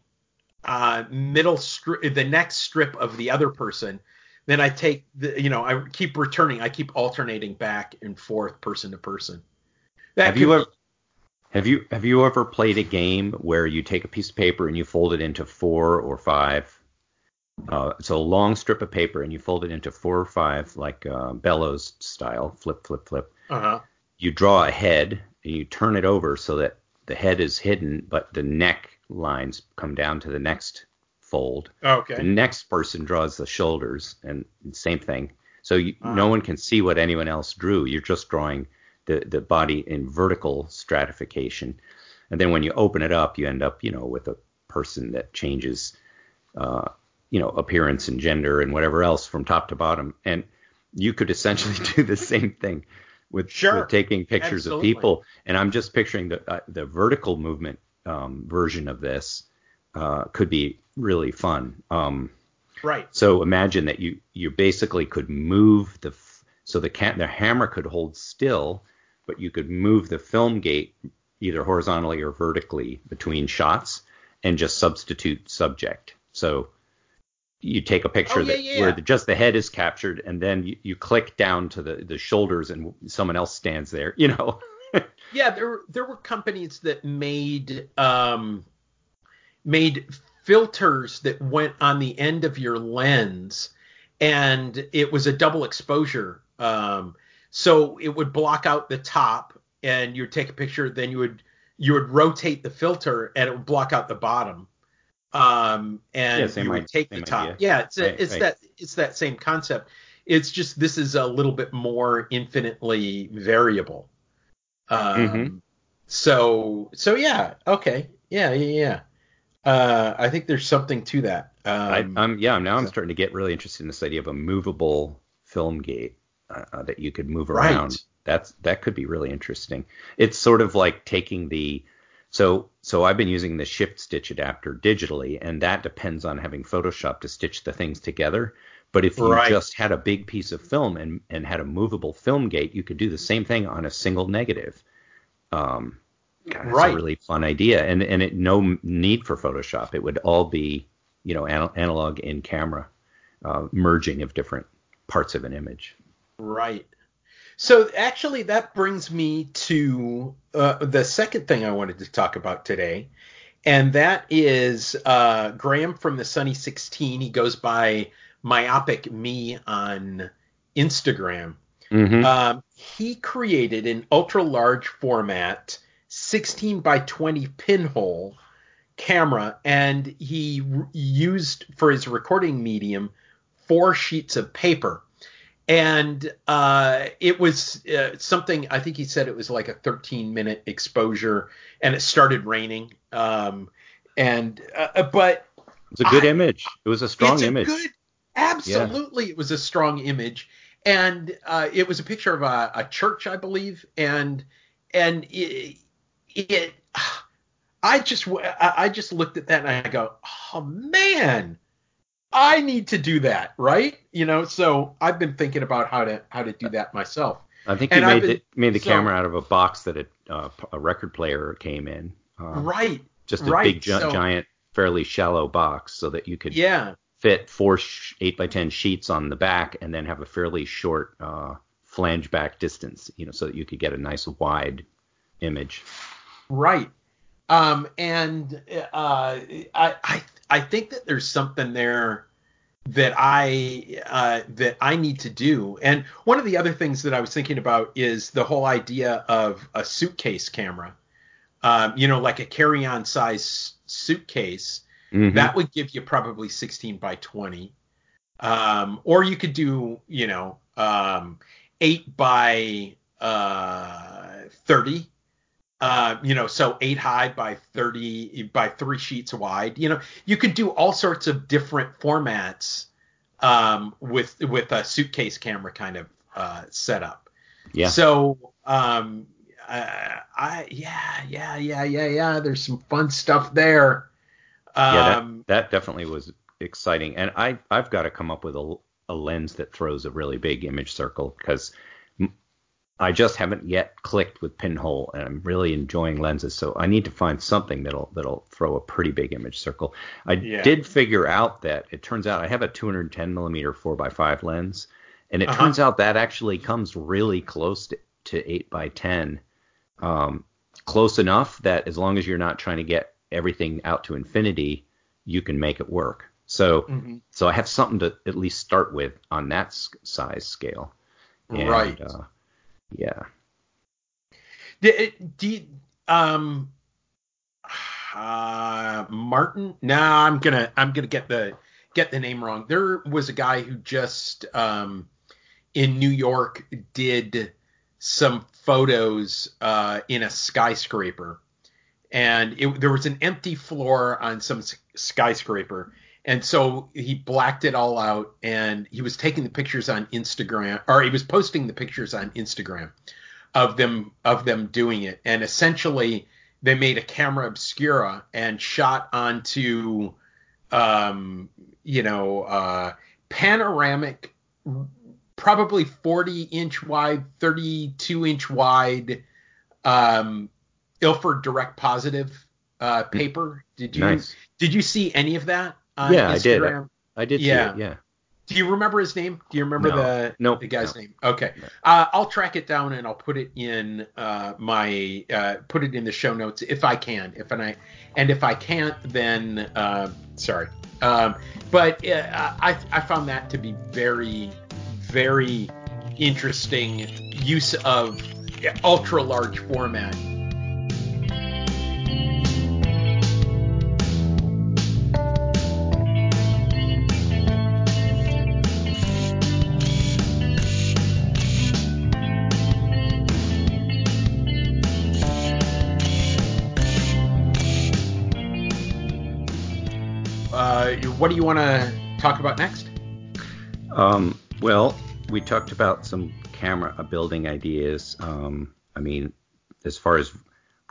uh, middle strip, the next strip of the other person. Then I take the, you know, I keep returning, I keep alternating back and forth, person to person. That Have you ever have you have you ever played a game where you take a piece of paper and you fold it into four or five? Uh, it's a long strip of paper and you fold it into four or five, like uh, bellows style, flip, flip, flip. uh-huh. You draw a head and you turn it over so that the head is hidden, but the neck lines come down to the next fold. Okay. The next person draws the shoulders, and same thing. So you, Ah. no one can see what anyone else drew. You're just drawing the the body in vertical stratification, and then when you open it up, you end up, you know, with a person that changes, uh, you know, appearance and gender and whatever else from top to bottom. And you could essentially do the same thing with, Sure. with taking pictures Absolutely. of people. And I'm just picturing the uh, the vertical movement um, version of this uh, could be really fun. Um, Right. so imagine that you you basically could move the f- so the can- the hammer could hold still, but you could move the film gate either horizontally or vertically between shots and just substitute subject. So you take a picture Oh, yeah, that yeah, where the, just the head is captured, and then you, you click down to the the shoulders, and someone else stands there. You know. Yeah, there there were companies that made um made filters that went on the end of your lens and it was a double exposure. Um so it would block out the top and you would take a picture then you would you would rotate the filter and it would block out the bottom. Um and Yeah, you would take the top. idea. Yeah, it's a, Right, it's right. that it's that same concept. It's just this is a little bit more infinitely variable. Um, Mhm. So so yeah, okay, yeah, yeah, yeah. Uh, I think there's something to that. Um, I, I'm yeah. Now I'm so- starting to get really interested in this idea of a movable film gate uh, uh, that you could move Right. around. That's that could be really interesting. It's sort of like taking the so so I've been using the shift stitch adapter digitally, and that depends on having Photoshop to stitch the things together. But if you Right. just had a big piece of film and and had a movable film gate, you could do the same thing on a single negative. Um, God, that's Right. a really fun idea, and and it no need for Photoshop. It would all be you know anal- analog in camera uh, merging of different parts of an image. right. So actually, that brings me to uh, the second thing I wanted to talk about today, and that is uh, Graham from the Sunny 16. He goes by Myopic Me on Instagram. Mhm. Um, he created an ultra large format 16 by 20 pinhole camera, and he r- used for his recording medium four sheets of paper. And uh, it was uh, something, I think he said it was like a 13 minute exposure, and it started raining. Um, and, uh, but It's a good I- image. It was a strong it's a image. good, absolutely, it was a strong image, and uh, it was a picture of a, a church, I believe, and and it, it I just I I just looked at that and I go, oh man, I need to do that, right? You know, so I've been thinking about how to how to do that myself. I think you made I've the, made the so- camera out of a box that it, uh, a record player came in. Um, right. Just a right, big, gi- so- giant, fairly shallow box so that you could Yeah. Fit four sh- 8 by 10 sheets on the back and then have a fairly short uh, flange back distance, you know, so that you could get a nice wide image. Right. Um, and uh, I, I I think that there's something there that I uh, that I need to do. And one of the other things that I was thinking about is the whole idea of a suitcase camera. Um, you know, like a carry-on size suitcase Mhm. that would give you probably 16 by 20. Um, or you could do, you know, um, 8 by uh, 30. Uh, you know, so 8 high by 30 by 3 sheets wide. You know, you could do all sorts of different formats um, with with a suitcase camera kind of uh, setup. yeah. So, um, uh, I yeah, yeah, yeah, yeah, yeah. There's some fun stuff there. Um, yeah, that, that definitely was exciting. And I, I've got to come up with a, a lens that throws a really big image circle because I just haven't yet clicked with pinhole, and I'm really enjoying lenses. So I need to find something that'll that'll throw a pretty big image circle. I Yeah. did figure out that it turns out I have a 210 millimeter 4x5 lens, and it Uh-huh. turns out that actually comes really close to, to 8 by 10 um, close enough that as long as you're not trying to get everything out to infinity, you can make it work. So, Mhm. so I have something to at least start with on that size scale. And, Right. Uh, yeah. Do, do um, uh, Martin? Nah, I'm gonna I'm gonna get the get the name wrong. There was a guy who just um in New York did some photos uh in a skyscraper, and it, there was an empty floor on some skyscraper. And so he blacked it all out and he was taking the pictures on Instagram or he was posting the pictures on Instagram of them of them doing it and essentially they made a camera obscura and shot onto um you know uh panoramic probably 40 inch wide 32 inch wide um ilford direct positive uh paper did you Nice. did you see any of that on Yeah, I did. Instagram? I did Yeah. see it. Yeah. Do you remember his name? Do you remember No. the Nope, the guy's no. name? Okay, No. uh, I'll track it down and I'll put it in uh, my uh, put it in the show notes if I can. If and I and if I can't, then uh, sorry. Um, but uh, I I found that to be very very interesting use of ultra large format. What do you want to talk about next? Um, well, we talked about some camera building ideas. Um, I mean, as far as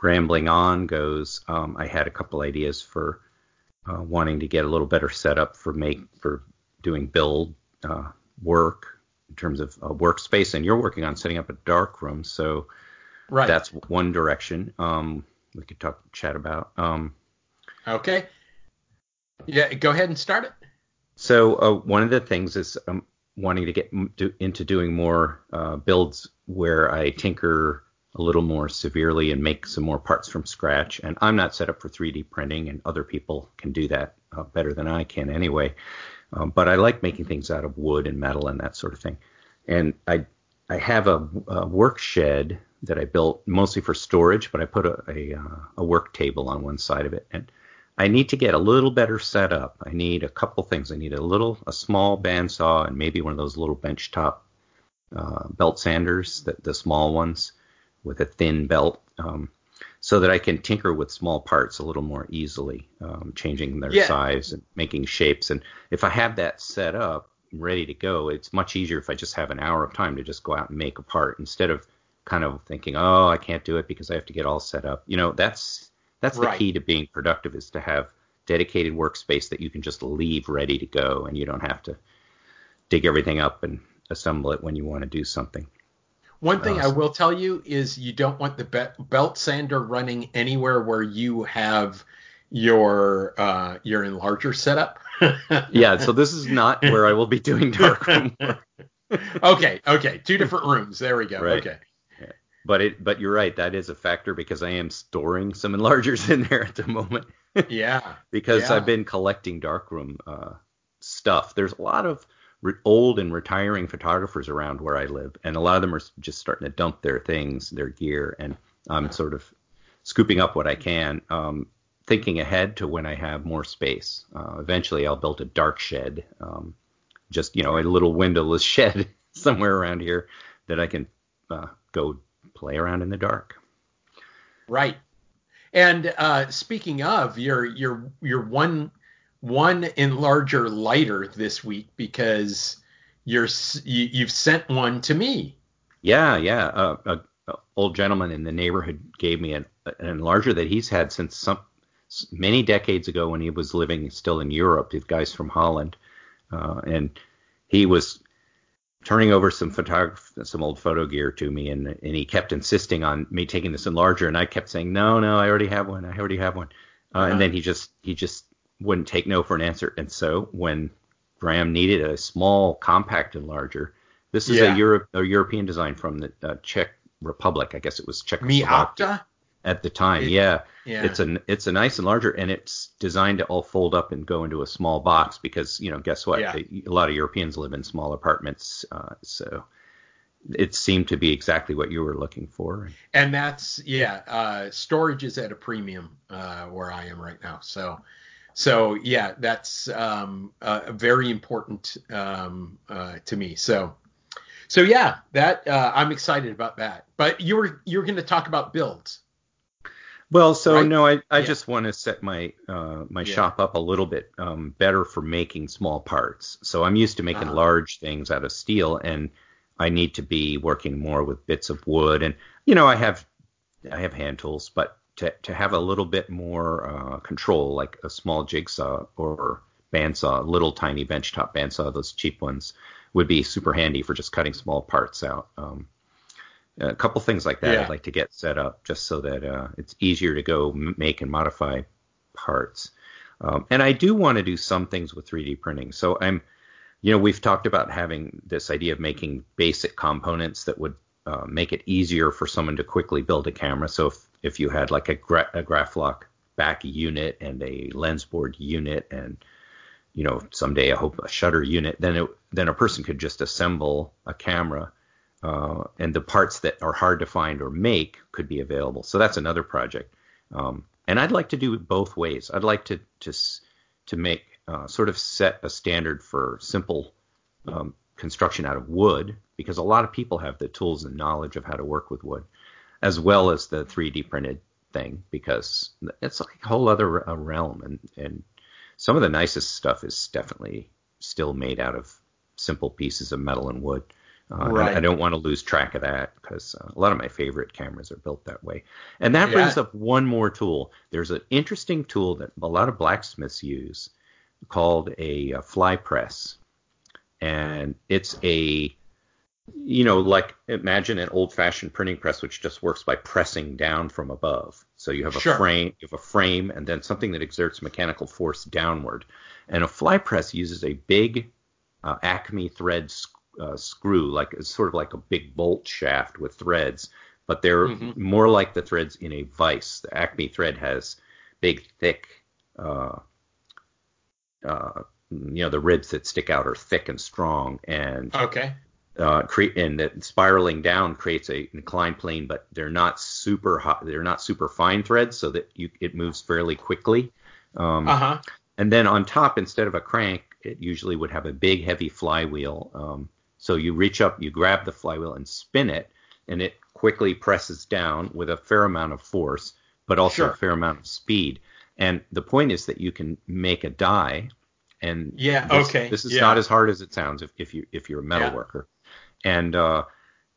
rambling on goes, um, I had a couple ideas for uh, wanting to get a little better setup for make for doing build uh, work in terms of uh, workspace. And you're working on setting up a dark room, so Right. that's one direction. Um, we could talk chat about. Um, okay. Yeah, go ahead and start it. So uh, one of the things is wanting to get into doing more uh, builds where I tinker a little more severely and make some more parts from scratch. And I'm not set up for 3D printing, and other people can do that uh, better than I can anyway. Um, but I like making things out of wood and metal and that sort of thing. And I I have a, a work shed that I built mostly for storage, but I put a, a, uh, a work table on one side of it. And I need to get a little better set up. I need a couple things. I need a little, a small bandsaw and maybe one of those little benchtop uh, belt sanders, the, the small ones with a thin belt, um, so that I can tinker with small parts a little more easily, um, changing their yeah. size and making shapes. And if I have that set up, ready to go, it's much easier if I just have an hour of time to just go out and make a part instead of kind of thinking, oh, I can't do it because I have to get all set up. You know, that's that's right. the key to being productive is to have dedicated workspace that you can just leave ready to go and you don't have to dig everything up and assemble it when you want to do something. One thing uh, I will tell you is you don't want the be- belt sander running anywhere where you have your uh, your enlarger setup. yeah, so this is not where I will be doing darkroom work. okay, okay, two different rooms. There we go. Right. Okay. But it, but you're right. That is a factor because I am storing some enlargers in there at the moment. yeah. because yeah. I've been collecting darkroom uh, stuff. There's a lot of re- old and retiring photographers around where I live, and a lot of them are just starting to dump their things, their gear, and I'm sort of scooping up what I can. Um, thinking ahead to when I have more space. Uh, eventually, I'll build a dark shed, um, just you know, a little windowless shed somewhere around here that I can uh, go play around in the dark. Right. And uh, speaking of, your your you're one one enlarger lighter this week because you're you, you've sent one to me. Yeah, yeah. Uh, a, a, old gentleman in the neighborhood gave me an, an enlarger that he's had since some many decades ago when he was living still in Europe. The guy's from Holland, uh, and he was turning over some photograph some old photo gear to me, and and he kept insisting on me taking this enlarger, and I kept saying no, no, I already have one, I already have one, uh, uh-huh. and then he just he just wouldn't take no for an answer, and so when Graham needed a small compact enlarger, this is yeah. a Europe a European design from the uh, Czech Republic, I guess it was Czechoslovakia at the time. It, yeah. yeah. It's a it's a nice enlarger and it's designed to all fold up and go into a small box because, you know, guess what? Yeah. A, a lot of Europeans live in small apartments. Uh, so it seemed to be exactly what you were looking for. And that's yeah, uh, storage is at a premium uh, where I am right now. So so yeah, that's um, uh, very important um, uh, to me. So so yeah, that uh, I'm excited about that. But you were you were going to talk about builds. Well, so right? no, I, I yeah. just want to set my uh, my yeah. shop up a little bit um, better for making small parts. So I'm used to making uh-huh. large things out of steel, and I need to be working more with bits of wood. And you know, I have I have hand tools, but to to have a little bit more uh, control, like a small jigsaw or bandsaw, little tiny benchtop bandsaw, those cheap ones, would be super handy for just cutting small parts out. Um, a couple things like that yeah. I'd like to get set up just so that uh, it's easier to go make and modify parts. Um, and I do want to do some things with 3D printing. So I'm, you know, we've talked about having this idea of making basic components that would uh, make it easier for someone to quickly build a camera. So if, if you had like a, gra- a Graflok back unit and a lens board unit and you know someday I hope a shutter unit, then it, then a person could just assemble a camera uh, and the parts that are hard to find or make could be available. So that's another project. Um, and I'd like to do it both ways. I'd like to to to make uh, sort of set a standard for simple um, construction out of wood because a lot of people have the tools and knowledge of how to work with wood, as well as the 3D printed thing because it's like a whole other realm and and some of the nicest stuff is definitely still made out of simple pieces of metal and wood. Uh, right. I don't want to lose track of that because uh, a lot of my favorite cameras are built that way. And that yeah. brings up one more tool. There's an interesting tool that a lot of blacksmiths use called a, a fly press. And it's a, you know, like imagine an old fashioned printing press which just works by pressing down from above. So you have a sure. frame, you have a frame, and then something that exerts mechanical force downward. And a fly press uses a big uh, Acme thread uh, screw, like it's sort of like a big bolt shaft with threads, but they're mm-hmm. more like the threads in a vise. The Acme thread has big, thick, uh, uh, you know, the ribs that stick out are thick and strong, and okay, uh, create and that spiraling down creates a inclined plane, but they're not super hot, they're not super fine threads, so that you it moves fairly quickly. Um, uh-huh. And then on top, instead of a crank, it usually would have a big heavy flywheel. Um, so you reach up, you grab the flywheel and spin it, and it quickly presses down with a fair amount of force, but also sure. a fair amount of speed. And the point is that you can make a die. And yeah, this, okay. This is yeah. not as hard as it sounds if, if you if you're a metal yeah. worker and uh,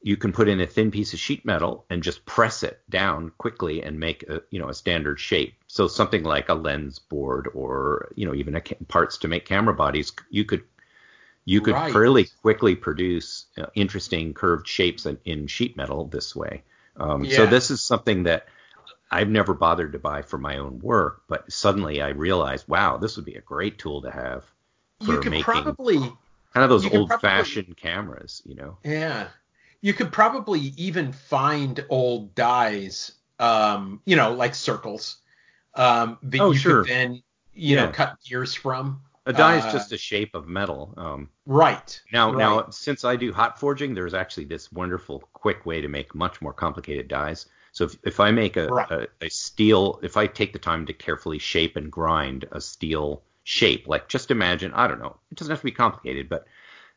you can put in a thin piece of sheet metal and just press it down quickly and make a you know a standard shape. So something like a lens board or you know even a, parts to make camera bodies, you could you could right. fairly quickly produce uh, interesting curved shapes in, in, sheet metal this way. Um, yeah. So this is something that I've never bothered to buy for my own work, but suddenly I realized, wow, this would be a great tool to have for you could making. Probably Kind of those old-fashioned cameras, you know. Yeah. You could probably even find old dies, um, you know, like circles, um, that oh, you sure. could then, you yeah. know, cut gears from. A die uh, is just a shape of metal. Um, right. Now, right. now, since I do hot forging, there's actually this wonderful, quick way to make much more complicated dies. So if, if I make a, right. a, a steel, if I take the time to carefully shape and grind a steel shape. Like just imagine, I don't know, it doesn't have to be complicated, but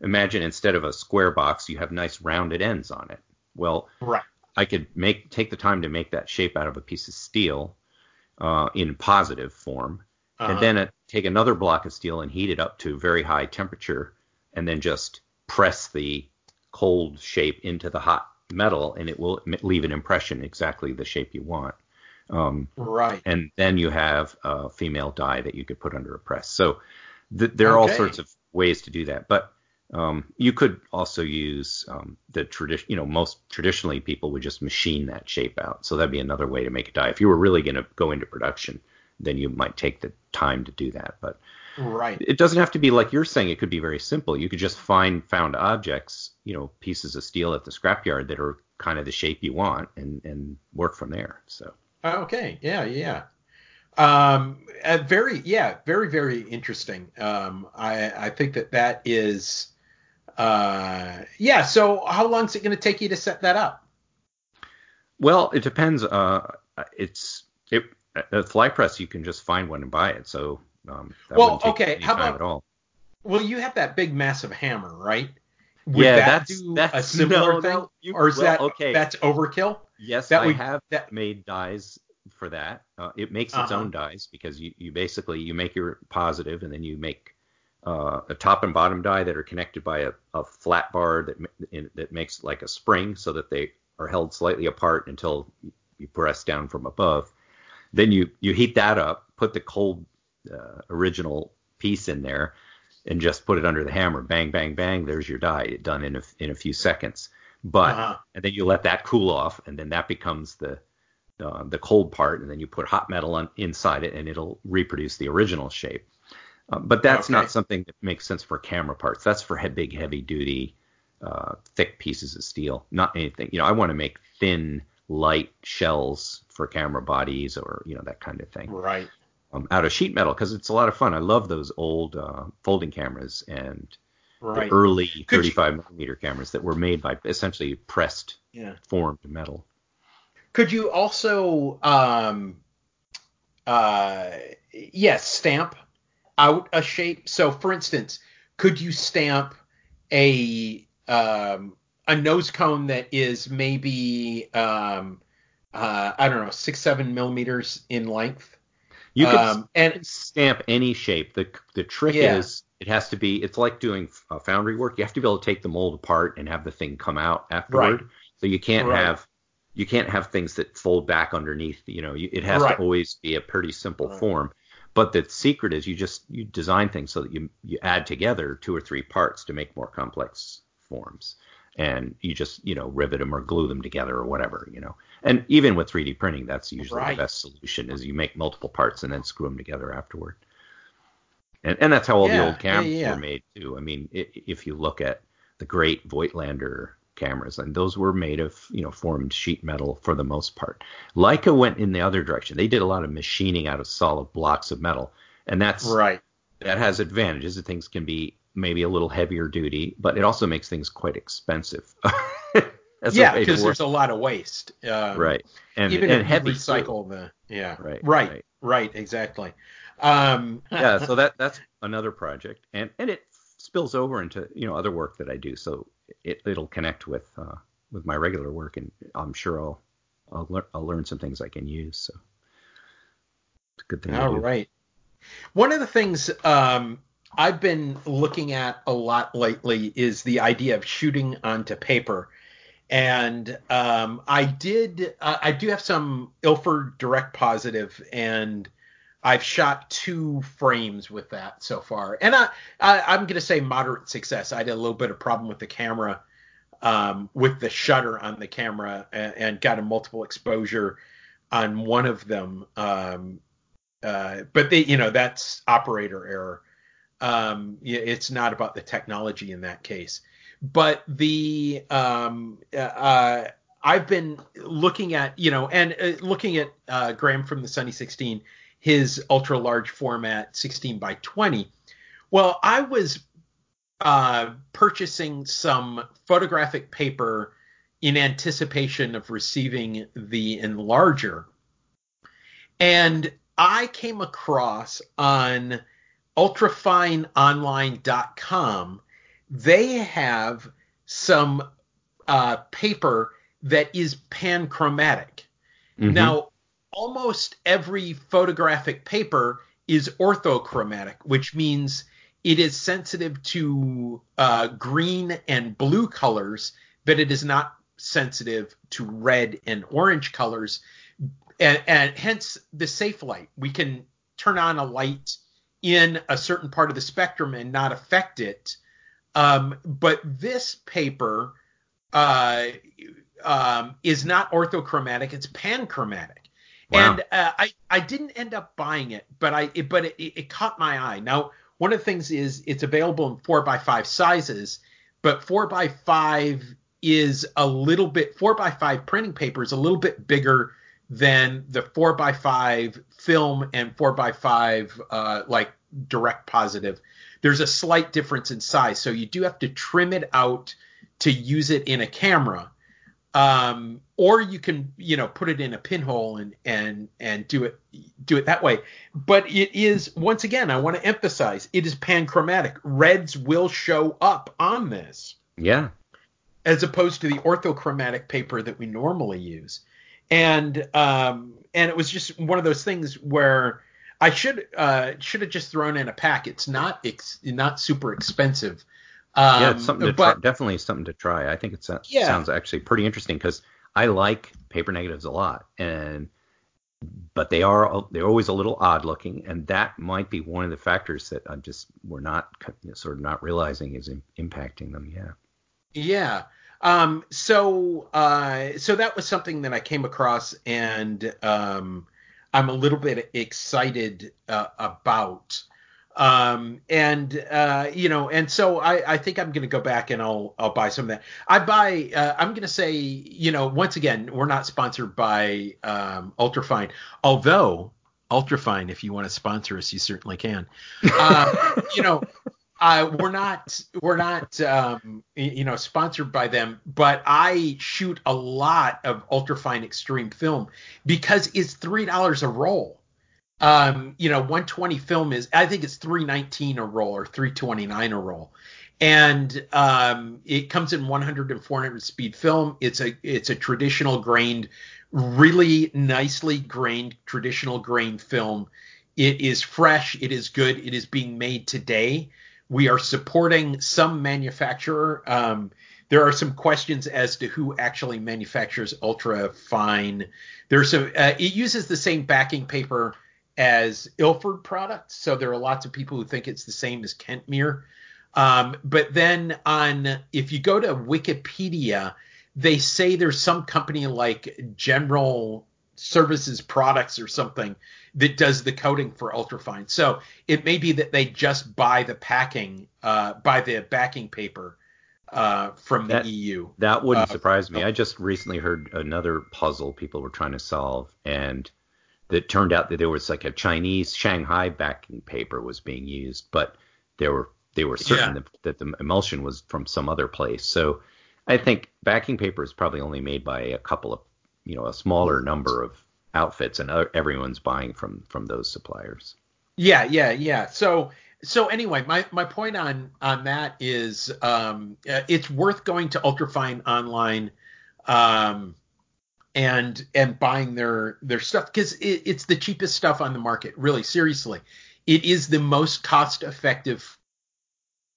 imagine instead of a square box, you have nice rounded ends on it. Well, right. I could make take the time to make that shape out of a piece of steel uh, in positive form, uh-huh. and then uh, take another block of steel and heat it up to very high temperature, and then just press the cold shape into the hot metal, and it will leave an impression exactly the shape you want. Um, right. And then you have a female die that you could put under a press. So th- there are okay. all sorts of ways to do that. But um, you could also use um, the tradition. You know, most traditionally people would just machine that shape out. So that'd be another way to make a die. If you were really going to go into production, then you might take the time to do that. But right. It doesn't have to be like you're saying. It could be very simple. You could just find found objects, you know, pieces of steel at the scrapyard that are kind of the shape you want, and and work from there. So. Okay. Yeah. Yeah. Um, very, yeah, very, very interesting. Um, I, I think that that is, uh, yeah. So how long is it going to take you to set that up? Well, it depends. Uh, it's it at fly press you can just find one and buy it. So um, well, okay. How about at all? Well, you have that big massive hammer, right? Would yeah, that that's, that's a similar no, thing, no, you, or is well, that okay? That's overkill. Yes, that I we, have that, made dies for that. Uh, it makes its uh-huh. own dies because you, you basically you make your positive and then you make uh, a top and bottom die that are connected by a, a flat bar that in, that makes like a spring so that they are held slightly apart until you press down from above. Then you you heat that up, put the cold uh, original piece in there, and just put it under the hammer. Bang, bang, bang. There's your die. done in a in a few seconds. But uh-huh. and then you let that cool off, and then that becomes the uh, the cold part, and then you put hot metal on, inside it, and it'll reproduce the original shape. Uh, but that's okay. not something that makes sense for camera parts. That's for he- big, heavy duty, uh, thick pieces of steel. Not anything. You know, I want to make thin, light shells for camera bodies, or you know that kind of thing. Right. Um, out of sheet metal because it's a lot of fun. I love those old uh, folding cameras and right. the early Could 35 you... millimeter cameras that were made by essentially pressed, yeah. formed metal. Could you also, um, uh, yes, stamp out a shape? So, for instance, could you stamp a um, a nose cone that is maybe um, uh, I don't know six seven millimeters in length? You can um, and stamp any shape. The the trick yeah. is it has to be. It's like doing foundry work. You have to be able to take the mold apart and have the thing come out afterward. Right. So you can't right. have you can't have things that fold back underneath. You know, you, it has right. to always be a pretty simple form. But the secret is you just you design things so that you you add together two or three parts to make more complex forms, and you just you know rivet them or glue them together or whatever you know. And even with 3D printing, that's usually right. the best solution is you make multiple parts and then screw them together afterward. And and that's how all Yeah, the old cameras yeah, yeah. were made too. I mean, i if you look at the great Voigtlander cameras, and those were made of you know formed sheet metal for the most part. Leica went in the other direction. They did a lot of machining out of solid blocks of metal, and that's Right. that has advantages. That things can be maybe a little heavier duty, but it also makes things quite expensive. Yeah, because there's a lot of waste. Um, right, and even and if heavy you too. the yeah. Right, Right. right. Right. Exactly. Um, yeah, so that that's another project, and and it spills over into you know other work that I do, so it it'll connect with uh, with my regular work, and I'm sure I'll I'll, lear- I'll learn some things I can use. So it's a good thing. to All right. One of the things um, I've been looking at a lot lately is the idea of shooting onto paper. And um, I did, uh, I do have some Ilford direct positive, and I've shot two frames with that so far. And I, I I'm going to say moderate success. I had a little bit of problem with the camera, um, with the shutter on the camera, and, and got a multiple exposure on one of them. Um, uh, but they, you know, that's operator error. Um, it's not about the technology in that case. But the um, uh, uh, I've been looking at, you know, and uh, looking at uh, Graham from the Sunny 16, his ultra large format 16 by 20. Well, I was uh, purchasing some photographic paper in anticipation of receiving the enlarger. And I came across on ultrafineonline.com, they have some uh, paper that is panchromatic. Mhm. Now, almost every photographic paper is orthochromatic, which means it is sensitive to uh, green and blue colors, but it is not sensitive to red and orange colors. And, and hence the safe light. We can turn on a light in a certain part of the spectrum and not affect it. Um, but this paper uh, um, is not orthochromatic; it's panchromatic. Wow. And uh, I I didn't end up buying it, but I it, but it, it caught my eye. Now one of the things is it's available in four by five sizes, but four by five is a little bit four by five printing paper is a little bit bigger than the four by five film and four by five uh, like direct positive. There's a slight difference in size, so you do have to trim it out to use it in a camera. Um, or you can, you know, put it in a pinhole and and and do it do it that way. But it is once again, I want to emphasize, it is panchromatic. Reds will show up on this Yeah. as opposed to the orthochromatic paper that we normally use. And um, and it was just one of those things where I should uh, should have just thrown in a pack. It's not ex- not super expensive. Um, yeah, it's something to but try, definitely something to try. I think it so- Yeah. sounds actually pretty interesting because I like paper negatives a lot, and but they are they're always a little odd looking, and that might be one of the factors that I'm just we're not sort of not realizing is im- impacting them. Yeah. Yeah. Um, so uh, so that was something that I came across, and um, I'm a little bit excited uh, about. Um, and uh, you know, and so I, I think I'm going to go back and I'll I'll buy some of that. I buy. Uh, I'm going to say, you know, once again, we're not sponsored by um, Ultrafine, although Ultrafine, if you want to sponsor us, you certainly can. Uh, you know, uh, we're not we're not um, you know sponsored by them, but I shoot a lot of ultrafine extreme film because it's three dollars a roll. Um, you know, 120 film is I think it's 319 a roll or 329 a roll, and um, it comes in 100 and 400 speed film. It's a it's a traditional grained, really nicely grained traditional grain film. It is fresh. It is good. It is being made today. We are supporting some manufacturer. Um, there are some questions as to who actually manufactures ultra fine. There's some. Uh, it uses the same backing paper as Ilford products, so there are lots of people who think it's the same as Kentmere. Um, but then on, if you go to Wikipedia, they say there's some company like General services products or something that does the coating for ultrafine. So it may be that they just buy the packing, uh, buy the backing paper uh, from the EU. That wouldn't Uh, surprise me. I just recently heard another puzzle people were trying to solve, and it turned out that there was like a Chinese Shanghai backing paper was being used, but they were they were certain Yeah. that, that the emulsion was from some other place. So I think backing paper is probably only made by a couple of you know a smaller number of outfits, and everyone's buying from from those suppliers. Yeah, yeah, yeah. So so anyway, my my point on on that is um uh, it's worth going to Ultrafine online um and and buying their their stuff cuz it, it's the cheapest stuff on the market, really seriously. It is the most cost effective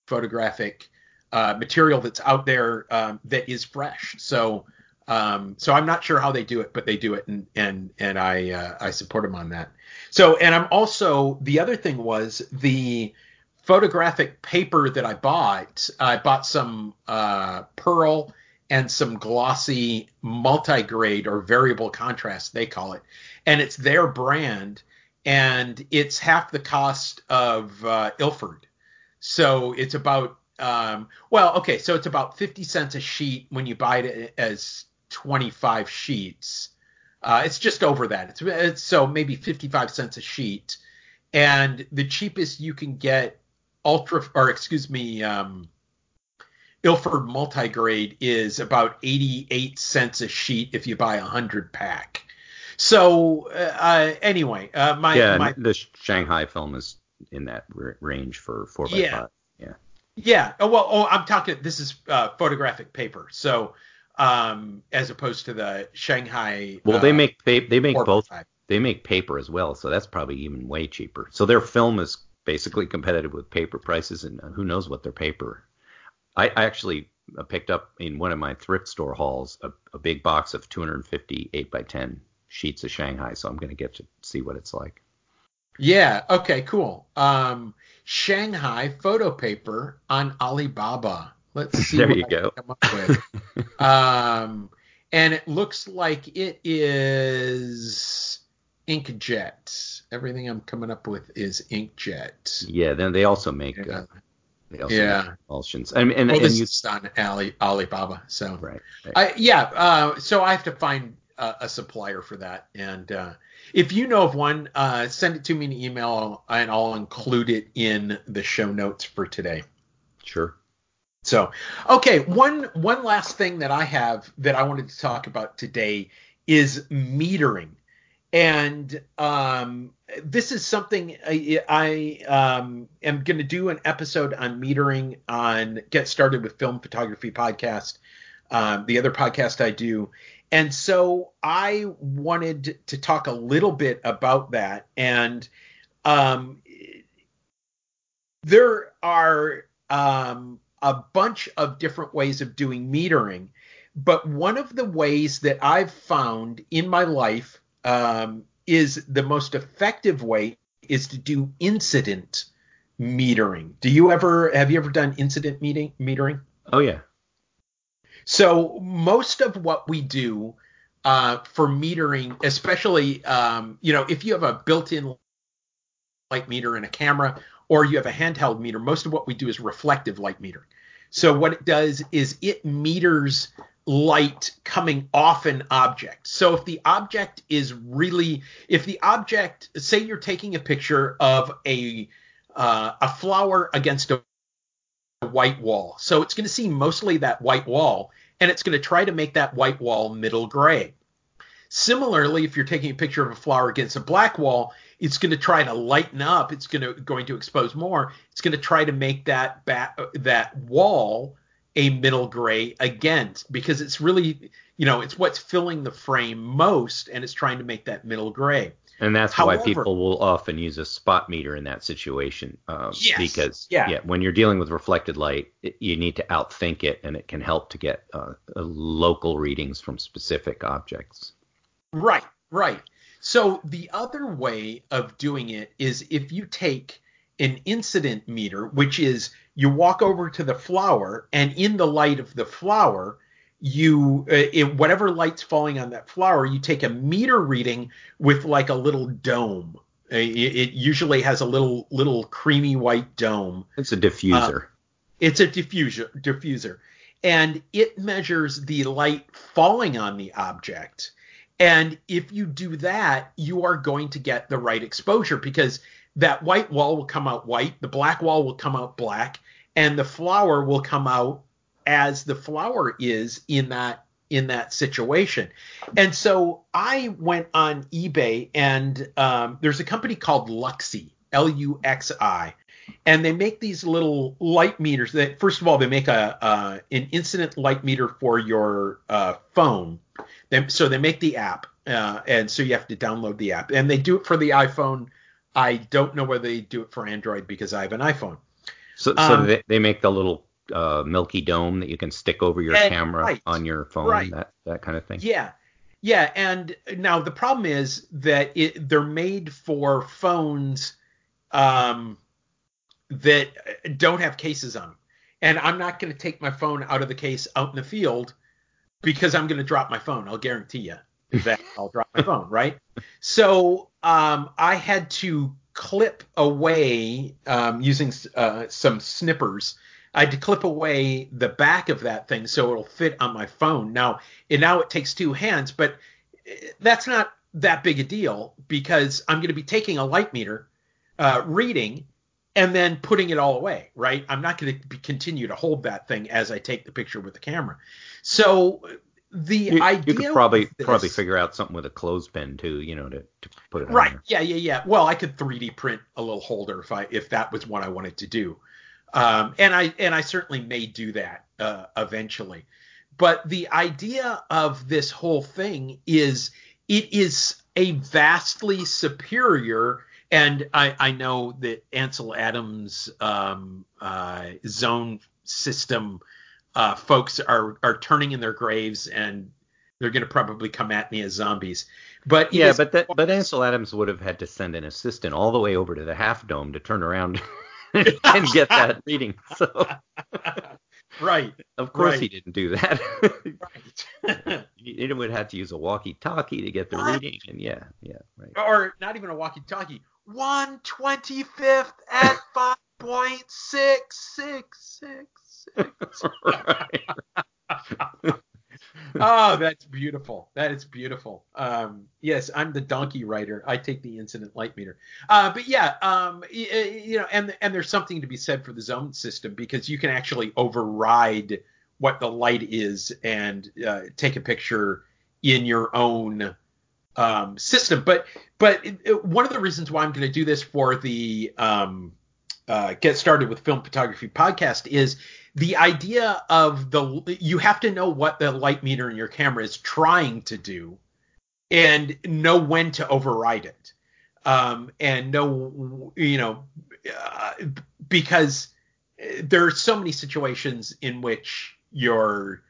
photographic uh, material that's out there um, that is fresh. So um, so I'm not sure how they do it, but they do it, and and and I uh, I support them on that. So and I'm also the other thing was the photographic paper that I bought. I bought some uh, pearl and some glossy multi-grade or variable contrast they call it, and it's their brand, and it's half the cost of uh, Ilford. So it's about um, well, okay, so it's about 50 cents a sheet when you buy it as 25 sheets. Uh, it's just over that. It's, it's so maybe 55 cents a sheet, and the cheapest you can get ultra or excuse me, um, Ilford multigrade is about 88 cents a sheet if you buy a hundred pack. So uh, uh, anyway, uh, my yeah, my the Shanghai film is in that r- range for four by Yeah. five. Yeah. Yeah. Oh, well, oh, I'm talking. This is uh, photographic paper. So, um, as opposed to the Shanghai. Well, they uh, make pa- they make both five. they make paper as well, so that's probably even way cheaper. So their film is basically competitive with paper prices, and who knows what their paper. I, I actually uh, picked up in one of my thrift store hauls a, a big box of 250 8 by 10 sheets of Shanghai, so I'm going to get to see what it's like. Yeah. Okay. Cool. Um, Shanghai photo paper on Alibaba. Let's see. There what you I go. Come up with. um, and it looks like it is inkjet. Everything I'm coming up with is inkjet. Yeah, then they also make Yeah. uh, they also Yeah. make emulsions, and and, Well, and this you is on Ali, Alibaba. So. right, right. I, yeah, uh, so I have to find a, a supplier for that, and uh, if you know of one, uh, send it to me in an email, and I'll include it in the show notes for today. sure. So, okay, one one last thing that I have that I wanted to talk about today is metering, and um, this is something I, I um, am going to do an episode on metering on Get Started with Film Photography podcast, um, the other podcast I do, and so I wanted to talk a little bit about that, and um, there are um, a bunch of different ways of doing metering, but one of the ways that I've found in my life um, is the most effective way is to do incident metering. Do you ever have you ever done incident meeting metering? Oh yeah, So most of what we do uh, for metering, especially um, you know if you have a built-in light meter in a camera or you have a handheld meter, most of what we do is reflective light metering. So what it does is it meters light coming off an object. So if the object is really, if the object, say you're taking a picture of a uh, a flower against a white wall, so it's going to see mostly that white wall, and it's going to try to make that white wall middle gray. Similarly, if you're taking a picture of a flower against a black wall, it's going to try to lighten up. It's going to going to expose more. It's going to try to make that that wall a middle gray again because it's really you know it's what's filling the frame most, and it's trying to make that middle gray. and that's However- why people will often use a spot meter in that situation. Um, Yes, Because yeah. when you're dealing with reflected light, it, you need to outthink it, and it can help to get uh, local readings from specific objects. Right, right. So the other way of doing it is if you take an incident meter, which is you walk over to the flower and in the light of the flower, you uh, it, whatever light's falling on that flower, you take a meter reading with like a little dome. Uh, It, it usually has a little little creamy white dome. It's a diffuser. It's a diffuser diffuser, and it measures the light falling on the object. And if you do that, you are going to get the right exposure because that white wall will come out white, the black wall will come out black, and the flower will come out as the flower is in that in that situation. And so I went on eBay and um, there's a company called Luxi, L U X I, and they make these little light meters. That first of all, they make a uh, an incident light meter for your uh, phone. They, so they make the app, uh, and so you have to download the app, and they do it for the iPhone. I don't know whether they do it for Android because I have an iPhone. So, so um, they, they make the little uh, milky dome that you can stick over your camera right, on your phone, right. that that kind of thing. Yeah. Yeah, and now the problem is that it, they're made for phones um, that don't have cases on them. And I'm not going to take my phone out of the case out in the field because I'm going to drop my phone. I'll guarantee you that I'll drop my phone, right? So um, I had to clip away um, using uh, some snippers. I had to clip away the back of that thing so it'll fit on my phone. Now, and now it takes two hands, but eh, that's not that big a deal because I'm going to be taking a light meter, uh, reading, and then putting it all away, right? I'm not going to continue to hold that thing as I take the picture with the camera. So the You, idea you could probably this- probably figure out something with a clothespin too, you know, to, to put it on Right. Yeah, yeah, yeah. Well, I could 3D print a little holder if I if that was what I wanted to do. Um, and I and I certainly may do that uh, eventually. But the idea of this whole thing is it is a vastly superior and I, I know that Ansel Adams um, uh, zone system uh, folks are are turning in their graves and they're going to probably come at me as zombies. But Yeah, is- but that but Ansel Adams would have had to send an assistant all the way over to the half dome to turn around and get that reading. So right, of course Right. he didn't do that. right. he would have to use a walkie-talkie to get the What? reading, and yeah, yeah, right. or not even a walkie-talkie. One twenty fifth at five point six six six six. right. Oh, that's beautiful. That is beautiful. Um, yes, I'm the donkey rider. I take the incident light meter. Uh, but yeah, um, y- y- you know, and and there's something to be said for the zone system because you can actually override what the light is and uh, take a picture in your own um, system. But but it, it- one of the reasons why I'm going to do this for the um, uh, get started with film photography podcast is the idea of the you have to know what the light meter in your camera is trying to do and know when to override it um, and know you know uh, because there are so many situations in which your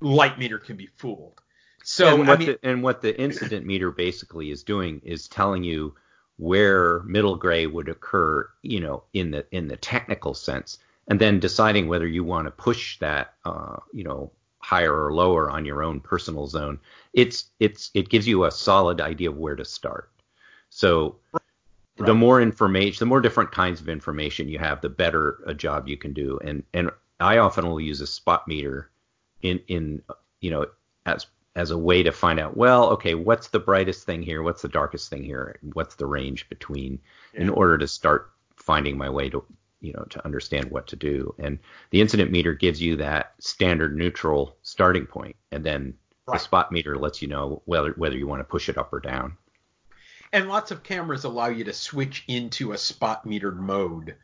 light meter can be fooled so and I what mean, the, and what the incident meter basically is doing is telling you where middle gray would occur, you know, in the in the technical sense, and then deciding whether you want to push that, uh, you know, higher or lower on your own personal zone. It's it's it gives you a solid idea of where to start. So the more information, the more different kinds of information you have, the better a job you can do. And and I often will use a spot meter in in you know as as a way to find out well okay what's the brightest thing here? What's the darkest thing here? What's the range between? In order to start finding my way to you know to understand what to do. And the incident meter gives you that standard neutral starting point. And then Right. the spot meter lets you know whether whether you want to push it up or down. And lots of cameras allow you to switch into a spot metered mode.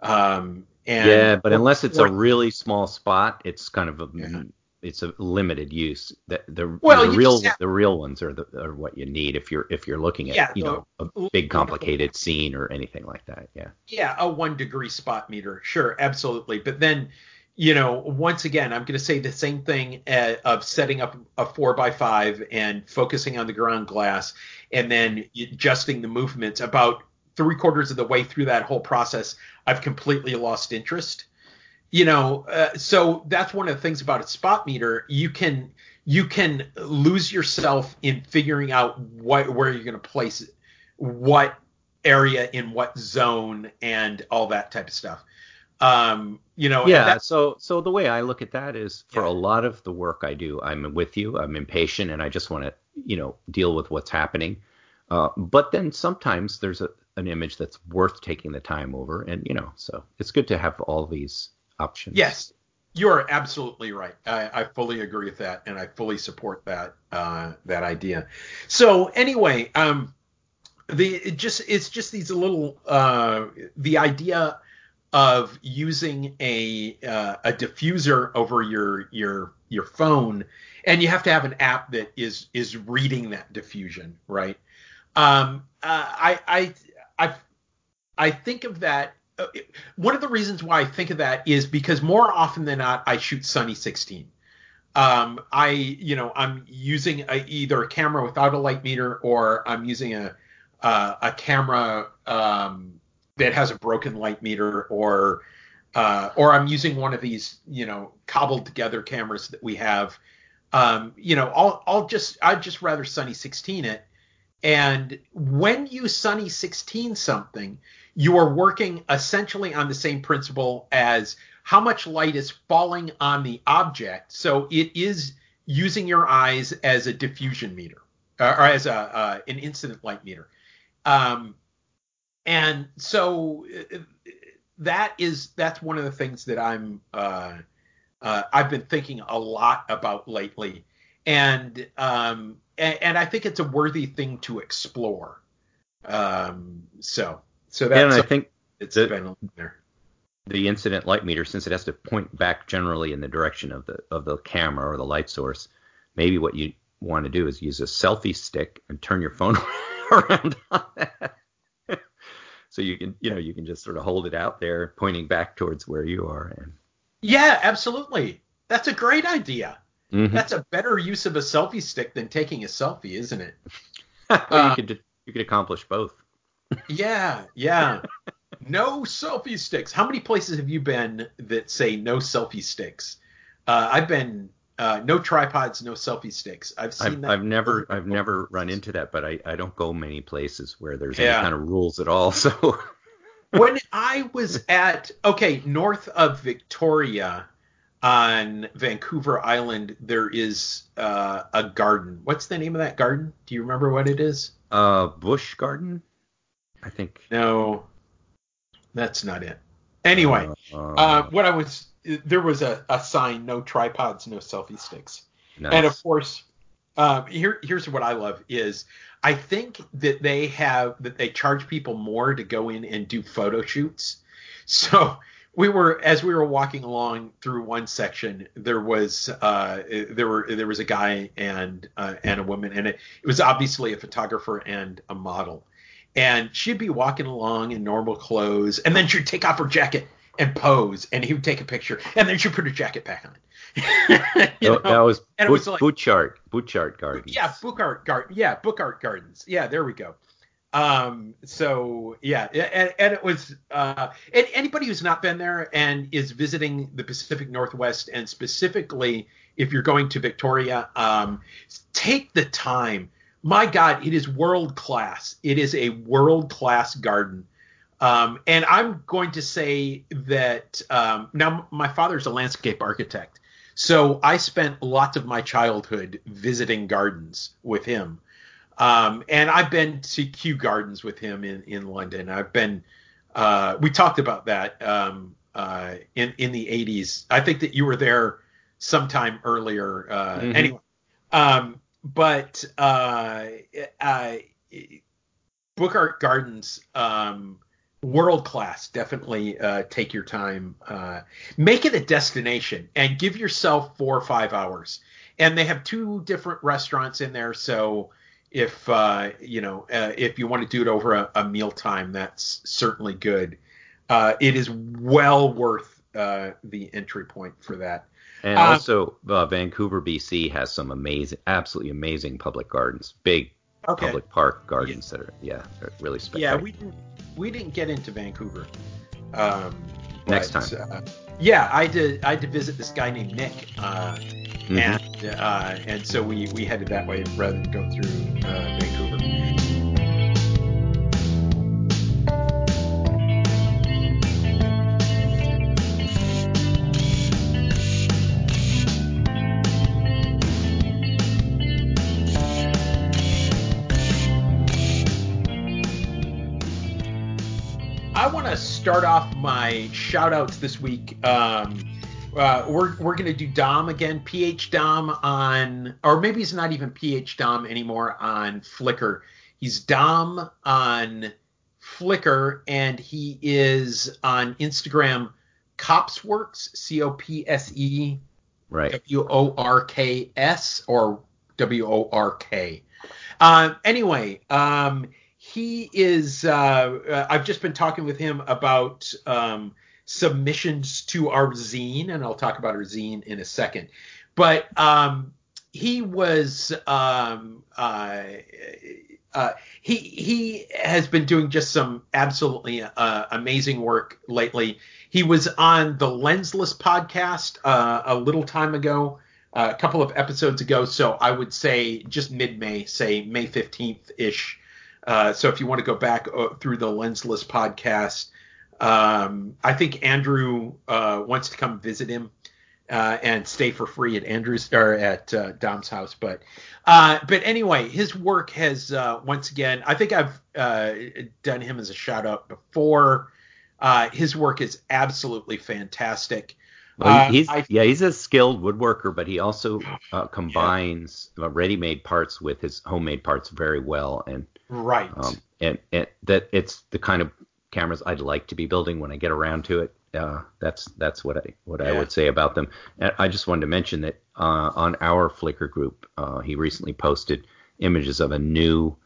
Um, and yeah but unless it's a really small spot it's kind of a Yeah. It's a limited use the the, Well, the real have- the real ones are the are what you need if you're if you're looking at Yeah, you know a big complicated scene or anything like that yeah yeah, a one degree spot meter, sure, absolutely. But then, you know, once again, I'm going to say the same thing uh, of setting up a four by five and focusing on the ground glass, and then adjusting the movements. About three quarters of the way through that whole process, I've completely lost interest. You know, uh, so that's one of the things about a spot meter. You can you can lose yourself in figuring out what where you're going to place it, what area in what zone and all that type of stuff. Um, you know, yeah. So so the way I look at that is for yeah. a lot of the work I do, I'm with you. I'm impatient and I just want to you know deal with what's happening. Uh, but then sometimes there's a, an image that's worth taking the time over, and you know, so it's good to have all these options. Yes, you are absolutely right. I, I fully agree with that, and I fully support that uh, that idea. So anyway, um, the it just it's just these little uh, the idea of using a uh, a diffuser over your your your phone, and you have to have an app that is is reading that diffusion, right? Um, uh, I I I I think of that. Uh, one of the reasons why I think of that is because more often than not, I shoot Sunny 16. Um, I you know I'm using a, either a camera without a light meter or I'm using a uh, a camera um, that has a broken light meter or uh, or I'm using one of these, you know, cobbled together cameras that we have. Um, you know, I'll I'll just I'd just rather Sunny 16 it. And when you Sunny 16 something, you are working essentially on the same principle as how much light is falling on the object. So it is using your eyes as a diffusion meter uh, or as a uh, an incident light meter. Um, and so uh, that is that's one of the things that I'm uh, uh, I've been thinking a lot about lately, and um, and, and, I think it's a worthy thing to explore. Um, so so that's and I think it's the, been there. The incident light meter, since it has to point back generally in the direction of the of the camera or the light source, maybe what you want to do is use a selfie stick and turn your phone around on that so you can you know you can just sort of hold it out there pointing back towards where you are and yeah absolutely that's a great idea mm-hmm. that's a better use of a selfie stick than taking a selfie isn't it well, uh, you could you could accomplish both yeah yeah no selfie sticks how many places have you been that say no selfie sticks uh, i've been uh, no tripods, no selfie sticks. I've seen I've, that. I've never, I've never run into that, but I, I don't go many places where there's yeah. any kind of rules at all. So when I was at okay, north of Victoria on Vancouver Island, there is uh, a garden. What's the name of that garden? Do you remember what it is? Uh, Busch Garden, I think. No, that's not it. Anyway, uh, uh, what I was there was a, a sign: no tripods, no selfie sticks. Nice. And of course, um, here here's what I love is I think that they have that they charge people more to go in and do photo shoots. So we were as we were walking along through one section, there was uh, there were there was a guy and uh, and a woman, and it, it was obviously a photographer and a model. And she'd be walking along in normal clothes, and then she'd take off her jacket and pose, and he would take a picture, and then she'd put her jacket back on. you know? That was and boot, it was like Butchart, Butchart Gardens. Yeah, Butchart Garden. Yeah, Butchart Gardens. Yeah, there we go. Um, so yeah, and, and it was uh, and anybody who's not been there and is visiting the Pacific Northwest, and specifically if you're going to Victoria, um, take the time. My God, it is world class. It is a world class garden. Um, and I'm going to say that um, now my father's a landscape architect, so I spent lots of my childhood visiting gardens with him. Um, and I've been to Kew Gardens with him in, in London. I've been, uh, we talked about that um, uh, in, in the 80s. I think that you were there sometime earlier. Uh, mm-hmm. Anyway, um, but uh, uh, Butchart Gardens, um, world class. Definitely uh, take your time. Uh, make it a destination and give yourself four or five hours. And they have two different restaurants in there, so if uh, you know uh, if you want to do it over a, a meal time, that's certainly good. Uh, it is well worth uh, the entry point for that. And also, Vancouver, BC has some amazing, absolutely amazing public gardens, big okay. public park gardens yeah. that are yeah, really spectacular. Yeah, we didn't we didn't get into Vancouver. Um, Next time. Uh, yeah, I did. I had to visit this guy named Nick, uh, Mm-hmm. and uh, and so we we headed that way rather than go through uh, Vancouver. Start off my shout outs this week. Um, uh, we're we're gonna do Dom again, PH Dom on, or maybe he's not even PH Dom anymore on Flickr. He's Dom on Flickr, and he is on Instagram. Copseworks, C O P S E Right. W O R K S or W O R K. Uh, anyway, um, he is. Uh, uh, I've just been talking with him about um, submissions to our zine, and I'll talk about our zine in a second. But um, he was. Um, uh, uh, he he has been doing just some absolutely uh, amazing work lately. He was on the Lensless podcast uh, a little time ago, a couple of episodes ago. So I would say just mid May, say May 15th ish. Uh, so if you want to go back uh, through the Lensless podcast, um, I think Andrew uh, wants to come visit him uh, and stay for free at Andrew's or at uh, Dom's house. But uh, but anyway, his work has uh, once again. I think I've uh, done him as a shout out before. Uh, his work is absolutely fantastic. Well, he's I- yeah, he's a skilled woodworker, but he also uh, combines uh, ready-made parts with his homemade parts very well, and Right. um, and and that it's the kind of cameras I'd like to be building when I get around to it. Uh, that's that's what I what I would say about them. And I just wanted to mention that uh, on our Flickr group, uh, he recently posted images of a new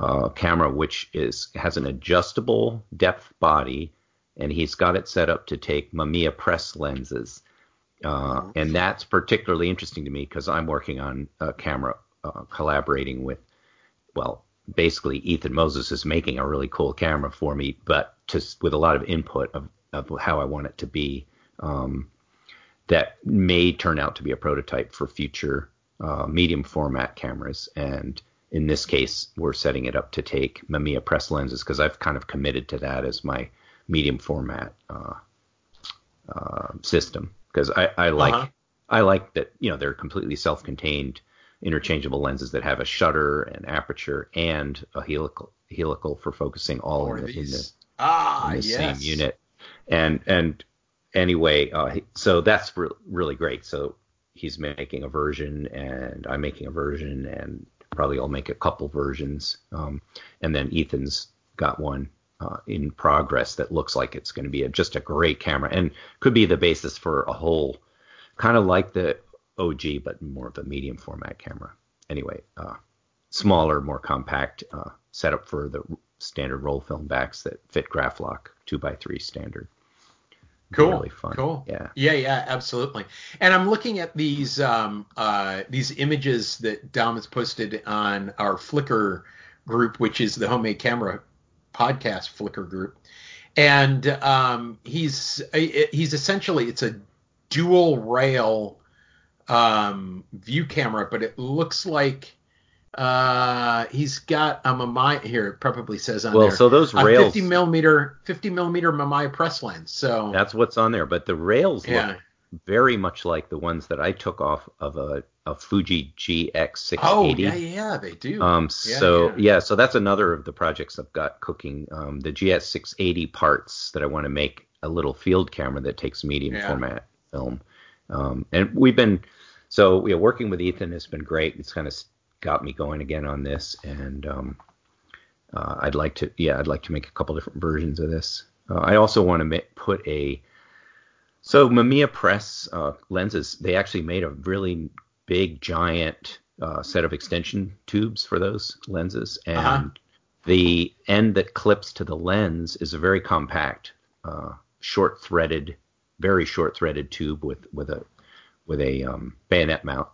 uh, camera which is has an adjustable depth body, and he's got it set up to take Mamiya press lenses. Uh, and that's particularly interesting to me because I'm working on a camera uh, collaborating with, well, basically Ethan Moses is making a really cool camera for me, but just with a lot of input of, of how I want it to be. Um, that may turn out to be a prototype for future uh, medium format cameras. And in this case, we're setting it up to take Mamiya press lenses because I've kind of committed to that as my medium format uh, uh, system because I, I like Uh-huh. I like that you know they're completely self-contained interchangeable lenses that have a shutter and aperture and a helical helical for focusing all in the, in the. Ah, in the yes. same unit. And and anyway, uh, so that's re- really great. So he's making a version, and I'm making a version, and probably I'll make a couple versions. Um, and then Ethan's got one uh, in progress that looks like it's going to be a, just a great camera, and could be the basis for a whole kind of like the OG, but more of a medium format camera. Anyway, uh, smaller, more compact uh, setup for the standard roll film backs that fit Graflok two by three standard. Cool. Really fun. Cool. Yeah. Yeah, yeah, absolutely. And I'm looking at these um, uh, these images that Dom has posted on our Flickr group, which is the Homemade Camera Podcast Flickr group. And um, he's he's essentially it's a dual rail um, view camera, but it looks like uh, he's got a Mamiya here. It probably says on Well, there. so those a rails, 50 millimeter 50 millimeter Mamiya press lens. So that's what's on there. But the rails Yeah. look very much like the ones that I took off of a, a Fuji GX680. Oh yeah, yeah, they do. Um, so yeah. yeah. so that's another of the projects I've got cooking. Um, the GX680 parts that I want to make a little field camera that takes medium format film. Um, and we've been so yeah, working with Ethan has been great. It's kind of got me going again on this, and um, uh, I'd like to yeah, I'd like to make a couple different versions of this. Uh, I also want to ma- put a so Mamiya Press uh, lenses. They actually made a really big, giant uh, set of extension tubes for those lenses, and Uh-huh. the end that clips to the lens is a very compact, uh, short threaded, very short threaded tube with with a with a um, bayonet mount,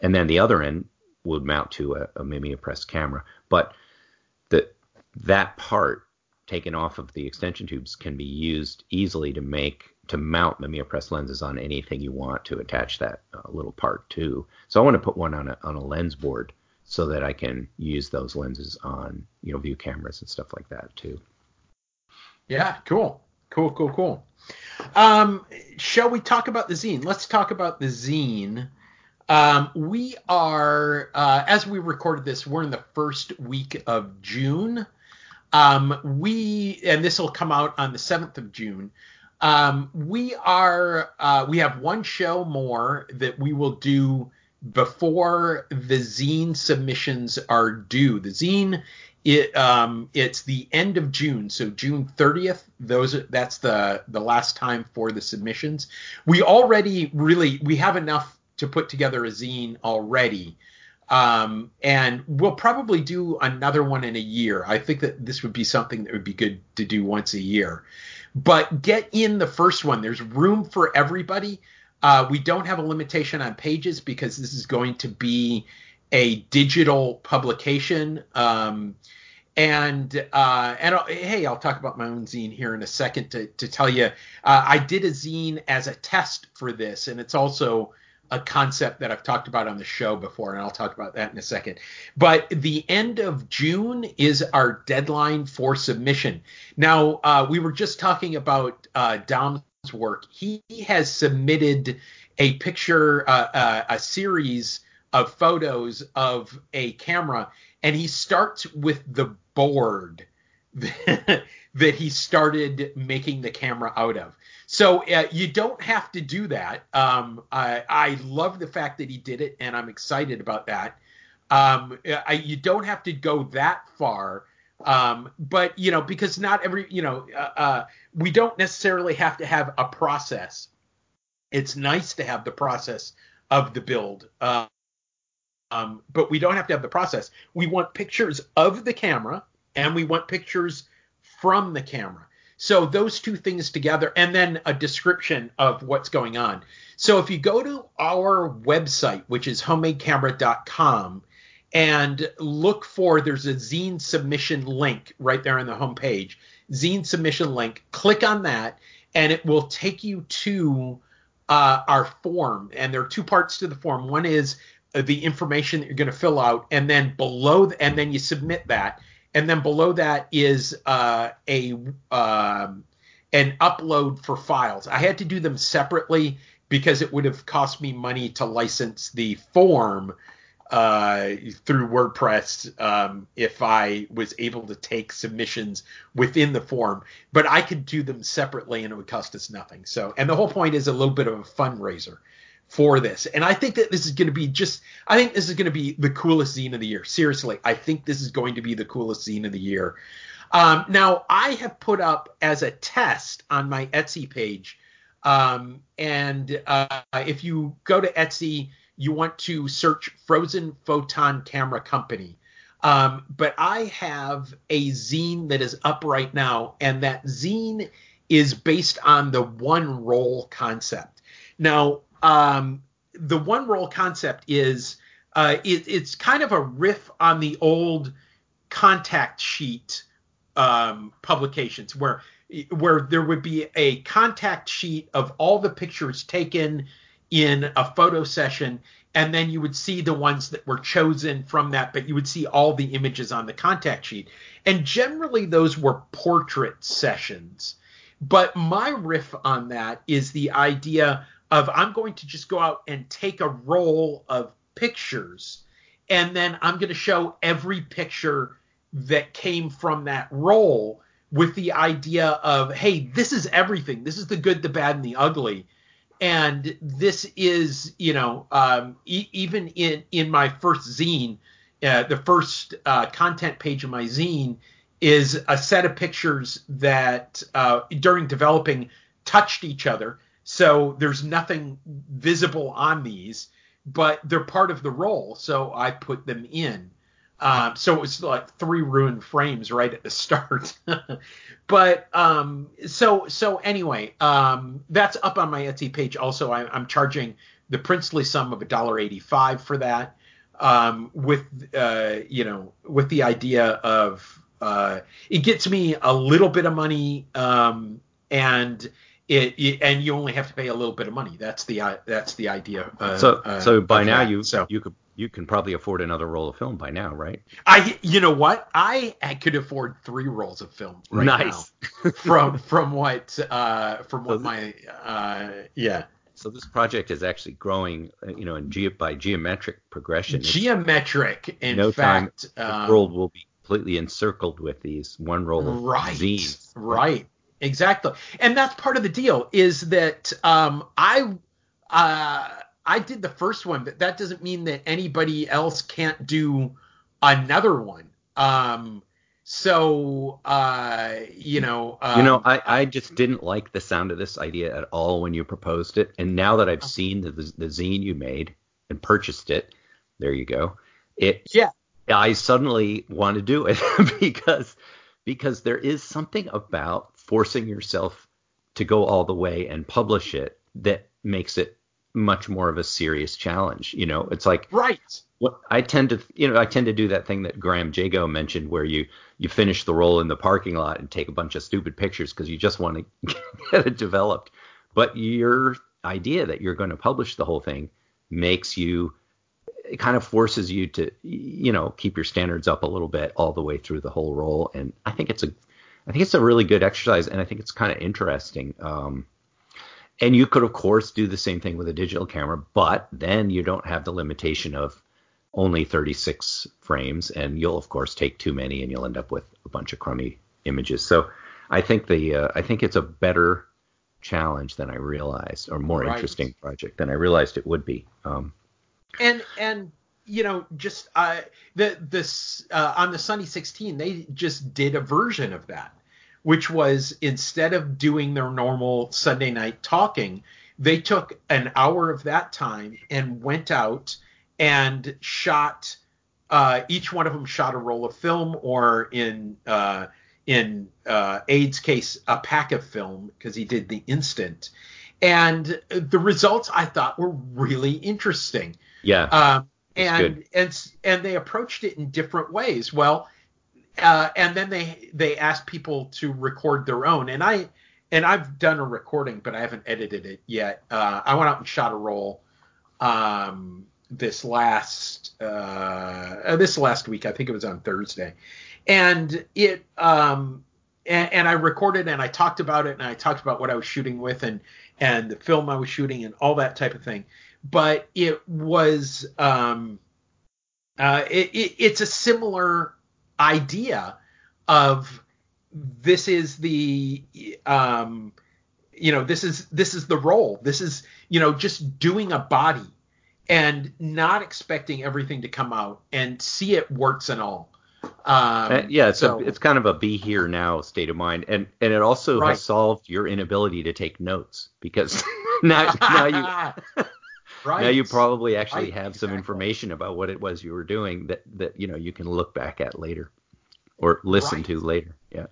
and then the other end would mount to a, a Mamiya Press camera. But the that part taken off of the extension tubes can be used easily to make to mount Mamiya press lenses on anything you want to attach that uh, little part to. So I want to put one on a on a lens board so that I can use those lenses on you know view cameras and stuff like that too. Yeah, cool, cool, cool, cool. Um, shall we talk about the zine? Let's talk about the zine. Um, we are, uh, as we recorded this, we're in the first week of June. Um, we, and this will come out on the 7th of June. Um, we are, uh, we have one show more that we will do before the zine submissions are due. The zine it um it's the end of June, so June 30th. Those that's the the last time for the submissions. We already really we have enough to put together a zine already. Um, and we'll probably do another one in a year. I think that this would be something that would be good to do once a year. But get in the first one. There's room for everybody. Uh, we don't have a limitation on pages because this is going to be a digital publication. Um, and uh, and I'll, hey, I'll talk about my own zine here in a second to to tell you. Uh, I did a zine as a test for this, and it's also a concept that I've talked about on the show before, and I'll talk about that in a second. But the end of June is our deadline for submission. Now, uh, we were just talking about uh, Dom's work. He has submitted a picture, uh, uh a series of photos of a camera, and he starts with the board that he started making the camera out of. So uh, you don't have to do that. Um, I, I, love the fact that he did it, and I'm excited about that. Um, I, you don't have to go that far, um, but you know because not every you know uh, uh, we don't necessarily have to have a process. It's nice to have the process of the build. Uh, um, but we don't have to have the process. We want pictures of the camera and we want pictures from the camera. So those two things together, and then a description of what's going on. So if you go to our website, which is homemadecamera.com, and look for there's a zine submission link right there on the homepage, zine submission link. Click on that, and it will take you to uh, our form. And there are two parts to the form. One is the information that you're going to fill out, and then below, the, and then you submit that and then below that is uh, a um, an upload for files. I had to do them separately because it would have cost me money to license the form uh, through WordPress um, if I was able to take submissions within the form. But I could do them separately and it would cost us nothing. So, and the whole point is a little bit of a fundraiser for this. And I think that this is going to be just, I think this is going to be the coolest zine of the year. Seriously, I think this is going to be the coolest zine of the year. Um, now, I have put up as a test on my Etsy page, um, and uh, if you go to Etsy, you want to search Frozen Photon Camera Company. Um, but I have a zine that is up right now, and that zine is based on the one roll concept. Now, um, the one roll concept is uh, it, it's kind of a riff on the old contact sheet um, publications where where there would be a contact sheet of all the pictures taken in a photo session and then you would see the ones that were chosen from that but you would see all the images on the contact sheet. And generally those were portrait sessions. But my riff on that is the idea of I'm going to just go out and take a roll of pictures and then I'm going to show every picture that came from that roll with the idea of hey this is everything. This is the good the bad and the ugly. And this is you know um, e- even in in my first zine uh, the first uh, content page of my zine is a set of pictures that uh, during developing touched each other so there's nothing visible on these, but they're part of the roll. So I put them in. Um, so it was like three ruined frames right at the start. but um, so so anyway, um, that's up on my Etsy page. Also, I, am charging the princely sum of $1.85 for that. Um, with uh, you know with the idea of uh, it gets me a little bit of money, um, and it, it, and you only have to pay a little bit of money. That's the uh, that's the idea. Uh, so uh, so by now that. you so you could you can probably afford another roll of film by now, right? I you know what I, I could afford three rolls of film right nice. now from from what uh from what So- my uh yeah So this project is actually growing, uh, you know, in ge- by geometric progression. It's- geometric in no time fact the um, world will be completely encircled with these one roll of right zines. right exactly and that's part of the deal is that um i uh i did the first one but that doesn't mean that anybody else can't do another one um so uh you know um, You know, I, I just didn't like the sound of this idea at all when you proposed it, and now that I've seen the, the, the zine you made and purchased it, there you go. It Yeah. I suddenly want to do it because because there is something about forcing yourself to go all the way and publish it that makes it much more of a serious challenge. You know, it's like right what I tend to, you know, I tend to do that thing that Graham Jago mentioned, where you you finish the roll in the parking lot and take a bunch of stupid pictures because you just want to get it developed. But your idea that you're going to publish the whole thing makes you, it kind of forces you to, you know, keep your standards up a little bit all the way through the whole roll. And I think it's a, I think it's a really good exercise, and I think it's kind of interesting. Um, and you could, of course, do the same thing with a digital camera, but then you don't have the limitation of only 36 frames, and you'll of course take too many, and you'll end up with a bunch of crummy images. So I think the uh, I think it's a better challenge than I realized, or more Right. interesting project than I realized it would be. Um, and and you know just uh the this uh, on the sunny 16 they just did a version of that which was instead of doing their normal sunday night talking they took an hour of that time and went out and shot uh each one of them shot a roll of film or in uh in uh Ade's case a pack of film because he did the instant. And the results i thought were really interesting. Yeah, um, and and and they approached it in different ways. Well, uh, and then they they asked people to record their own, and I and I've done a recording, but I haven't edited it yet. Uh, I went out and shot a roll um, this last uh, this last week. I think it was on Thursday, and it um, and, and I recorded and I talked about it and I talked about what I was shooting with and and the film I was shooting and all that type of thing. But it was um, uh, it, it, it's a similar idea of this is the um, you know this is this is the roll. This is you know just doing a body and not expecting everything to come out and see it warts and all. Um, Uh, yeah, it's so- a, it's kind of a be here now state of mind, and and it also Right. has solved your inability to take notes because now now you right now you probably actually Right, have some exactly. information about what it was you were doing that that you know you can look back at later or listen Right. to later. Yeah.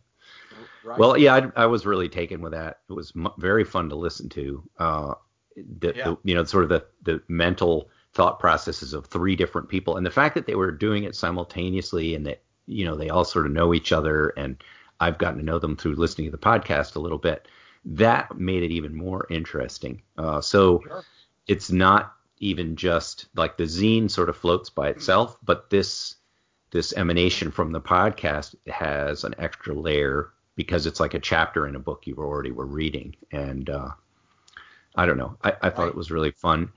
right. Well, yeah, I, I was really taken with that. It was mu very fun to listen to. Uh, the, Yeah. the you know sort of the the mental thought processes of three different people, and the fact that they were doing it simultaneously, and that you know they all sort of know each other, and I've gotten to know them through listening to the podcast a little bit. That made it even more interesting. Uh, so Sure. It's not even just like the zine sort of floats by itself, but this this emanation from the podcast has an extra layer because it's like a chapter in a book you already were reading. And uh, I don't know. I, I thought Right. it was really fun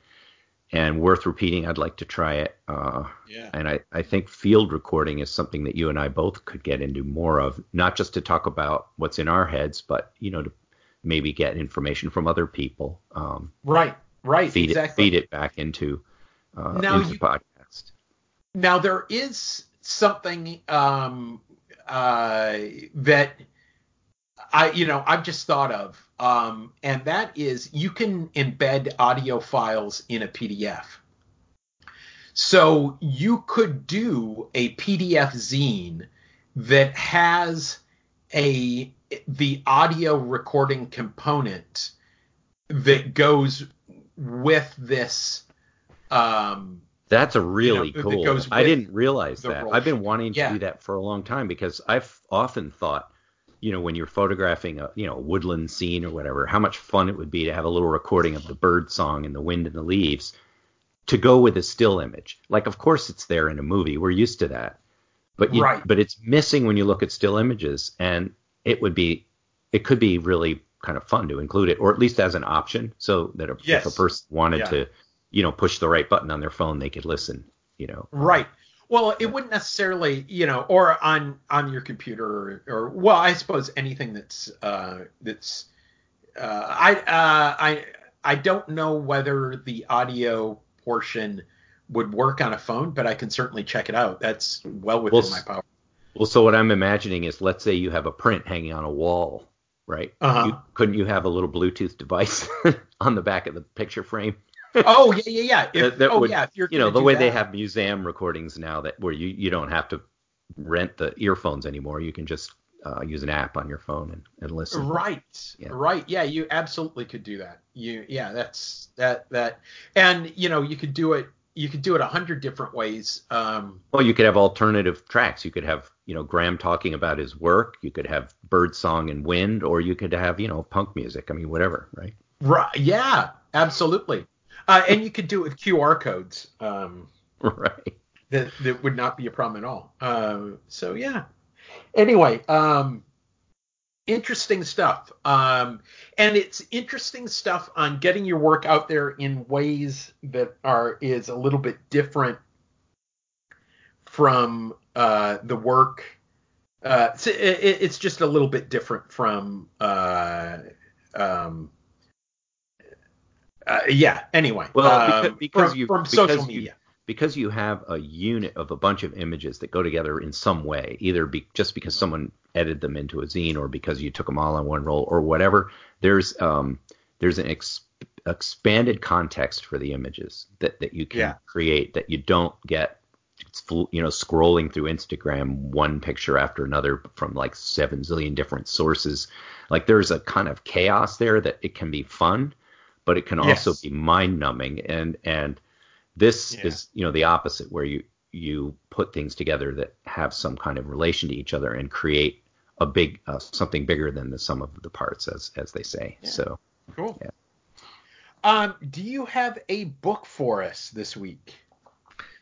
and worth repeating. I'd like to try it. Uh, yeah and I, I think field recording is something that you and I both could get into more of, not just to talk about what's in our heads, but you know to maybe get information from other people. Um, right right feed exactly it feed it back into uh, Now into you- the podcast. Now there is something um, uh, that I, you know, I've just thought of, um, and that is you can embed audio files in a PDF. So you could do a PDF zine that has a the audio recording component that goes with this um, That's a really you know, cool. I didn't realize that. I've been wanting to Yeah. do that for a long time because I've often thought, you know, when you're photographing a you know woodland scene or whatever, how much fun it would be to have a little recording of the bird song and the wind and the leaves to go with a still image. Like, of course, it's there in a movie. We're used to that, but you, Right. but it's missing when you look at still images, and it would be, it could be really kind of fun to include it, or at least as an option, so that if, Yes. if a person wanted Yeah. to, you know, push the right button on their phone, they could listen. You know, Right. Well, it wouldn't necessarily, you know, or on on your computer, or, or well, I suppose anything that's uh, that's. Uh, I uh, I I don't know whether the audio portion would work on a phone, but I can certainly check it out. That's well within Well, my power. Well, so what I'm imagining is, let's say you have a print hanging on a wall, right? Uh-huh. You, couldn't you have a little Bluetooth device on the back of the picture frame? oh yeah, yeah, yeah. If, That- that oh would- yeah, if you're you know, the way they have museum recordings now that where you you don't have to rent the earphones anymore. You can just uh, use an app on your phone and, and listen. Right. Yeah. Right. Yeah, you absolutely could do that. You yeah, that's that that and you know, you could do it you could do it a hundred different ways. Um Well, you could have alternative tracks. You could have, you know, Graham talking about his work. You could have bird song and wind, or you could have, you know, punk music. I mean, whatever, right? right yeah, absolutely. Uh, and you could do it with QR codes. Um right. that that would not be a problem at all. Uh, so yeah. Anyway, um, interesting stuff. Um, and it's interesting stuff on getting your work out there in ways that are is a little bit different from uh, the work. Uh, so it, it- it's just a little bit different from. Uh, um, uh, yeah. Anyway, Well, um, because, because from, you from because social you, media. Because you have a unit of a bunch of images that go together in some way, either be, just because someone edited them into a zine or because you took them all on one roll or whatever. There's um there's an ex, expanded context for the images that that you can Yeah. create that you don't get you know scrolling through Instagram one picture after another from like seven zillion different sources. Like there's a kind of chaos there that it can be fun, but it can also Yes. be mind numbing and and this Yeah. is you know the opposite where you you put things together that have some kind of relation to each other and create a big uh, something bigger than the sum of the parts as as they say Yeah. so Cool. Yeah. Um, do you have a book for us this week?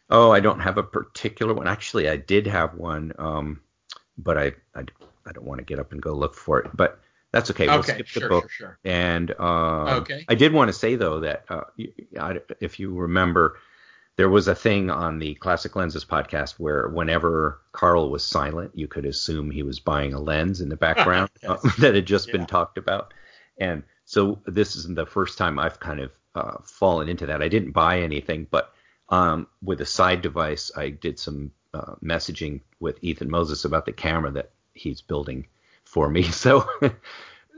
oh i don't have a particular one actually i did have one um but i i, I don't want to get up and go look for it but that's okay we'll okay, skip sure, book sure, sure. And um, Okay. I did want to say though that uh, I- if you remember, there was a thing on the Classic Lenses podcast where whenever Carl was silent, you could assume he was buying a lens in the background Yes. uh, that had just Yeah. been talked about. And so this isn't the first time I've kind of uh, fallen into that. I didn't buy anything, but um, with a side device, I did some uh, messaging with Ethan Moses about the camera that he's building for me. So,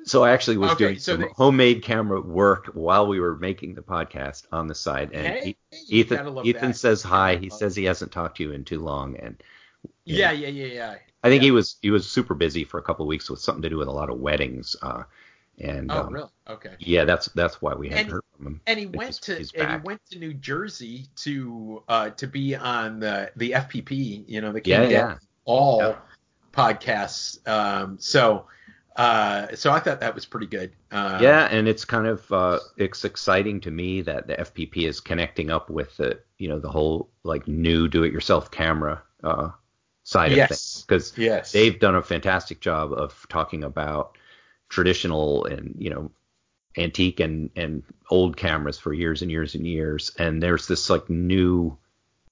so I actually was Okay, doing so some the- homemade camera work while we were making the podcast on the side. And Hey, Ethan, Ethan that. says hi. He says he hasn't talked to you in too long, and Yeah, yeah, yeah, yeah. I think Yeah. he was he was super busy for a couple of weeks with something to do with a lot of weddings. Uh, and Oh, um, really? Okay. yeah, that's that's why we hadn't heard from him. And he went to and he went to New Jersey to uh to be on the the FPP, you know, the Yeah, King yeah. all Yeah. podcasts. Um, so uh, so I thought that was pretty good. Uh, yeah, and it's kind of uh, it's exciting to me that the FPP is connecting up with the you know the whole like new do-it-yourself camera uh, side of things because Yes. they've done a fantastic job of talking about traditional and you know antique and and old cameras for years and years and years and there's this like new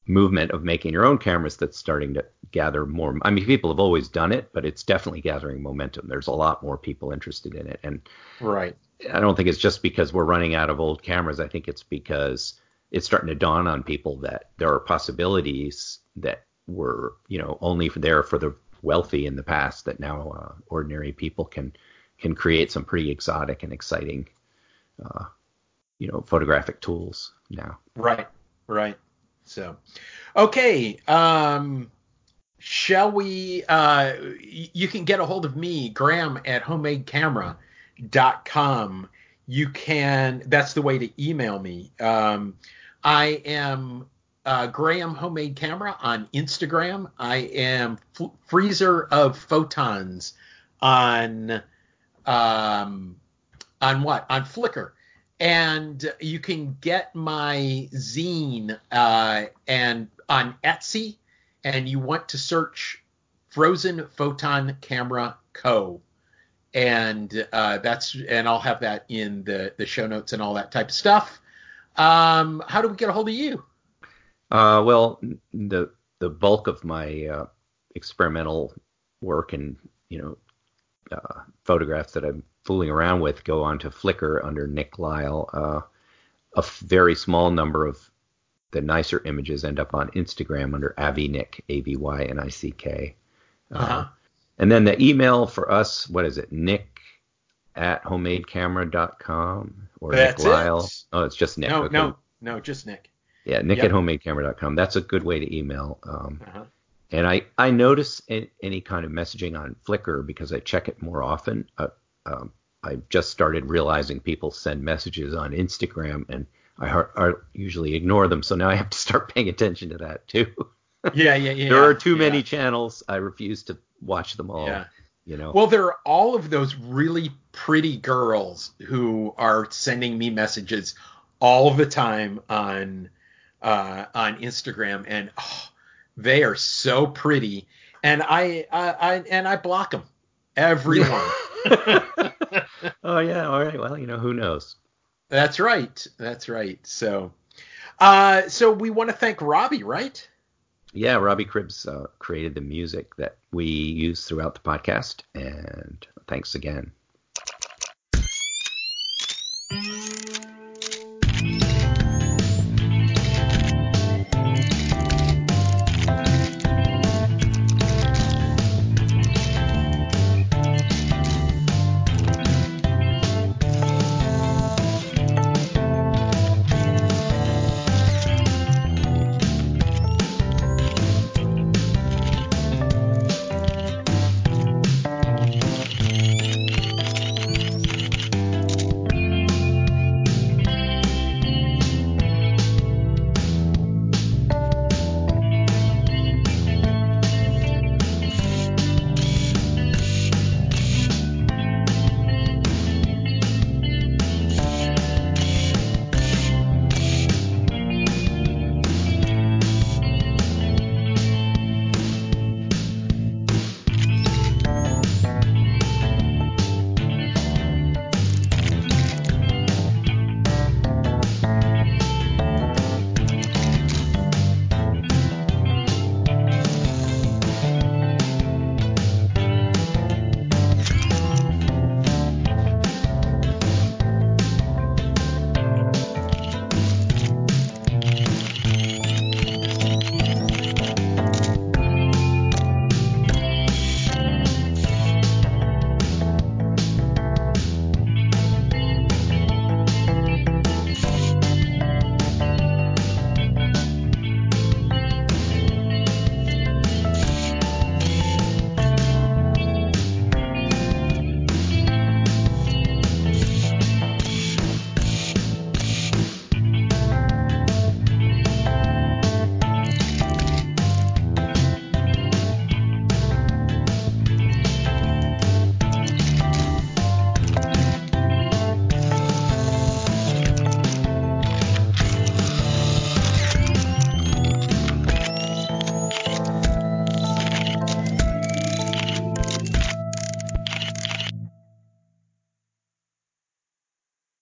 movement of making your own cameras that's starting to gather more i mean people have always done it but it's definitely gathering momentum there's a lot more people interested in it and Right. I don't think it's just because we're running out of old cameras. I think it's because it's starting to dawn on people that there are possibilities that were, you know, only for there for the wealthy in the past that now uh, ordinary people can can create some pretty exotic and exciting, uh, you know, photographic tools now. Right. Right. So, okay. Um, shall we? Uh, you can get a hold of me, Graham, at homemadecamera.com. You can. That's the way to email me. Um, I am uh, Graham Homemade Camera on Instagram. I am F- Freezer of Photons on um, on what on Flickr, and you can get my zine uh, and on Etsy, and you want to search Frozen Photon Camera Co. And uh, that's and I'll have that in the the show notes and all that type of stuff. Um, how do we get a hold of you? Uh, well, the the bulk of my uh, experimental work and you know uh, photographs that I'm fooling around with go on to Flickr under Nick Lyle. Uh, a f- very small number of the nicer images end up on Instagram under Avynick, A V Y N I C K. Uh, Uh-huh. And then the email for us, what is it? Nick at homemadecamera.com or That's Nick Lyle. it. Oh, it's just Nick. No, okay. no, no, just Nick. Yeah, Nick Yep. at homemadecamera.com. That's a good way to email. Um, Uh-huh. and I, I notice any kind of messaging on Flickr because I check it more often. Uh, um, I just started realizing people send messages on Instagram and I, har- I usually ignore them. So now I have to start paying attention to that too. Yeah, yeah, yeah. there are too yeah, many channels. I refuse to watch them all. Yeah. You know. Well, there are all of those really pretty girls who are sending me messages all the time on uh, on Instagram, and oh, they are so pretty. And I, I, I and I block them, everyone. oh yeah. All right. Well, you know who knows. That's right. That's right. So, uh, so we want to thank Robbie, right? Yeah, Robbie Cribbs uh, created the music that we use throughout the podcast, and thanks again.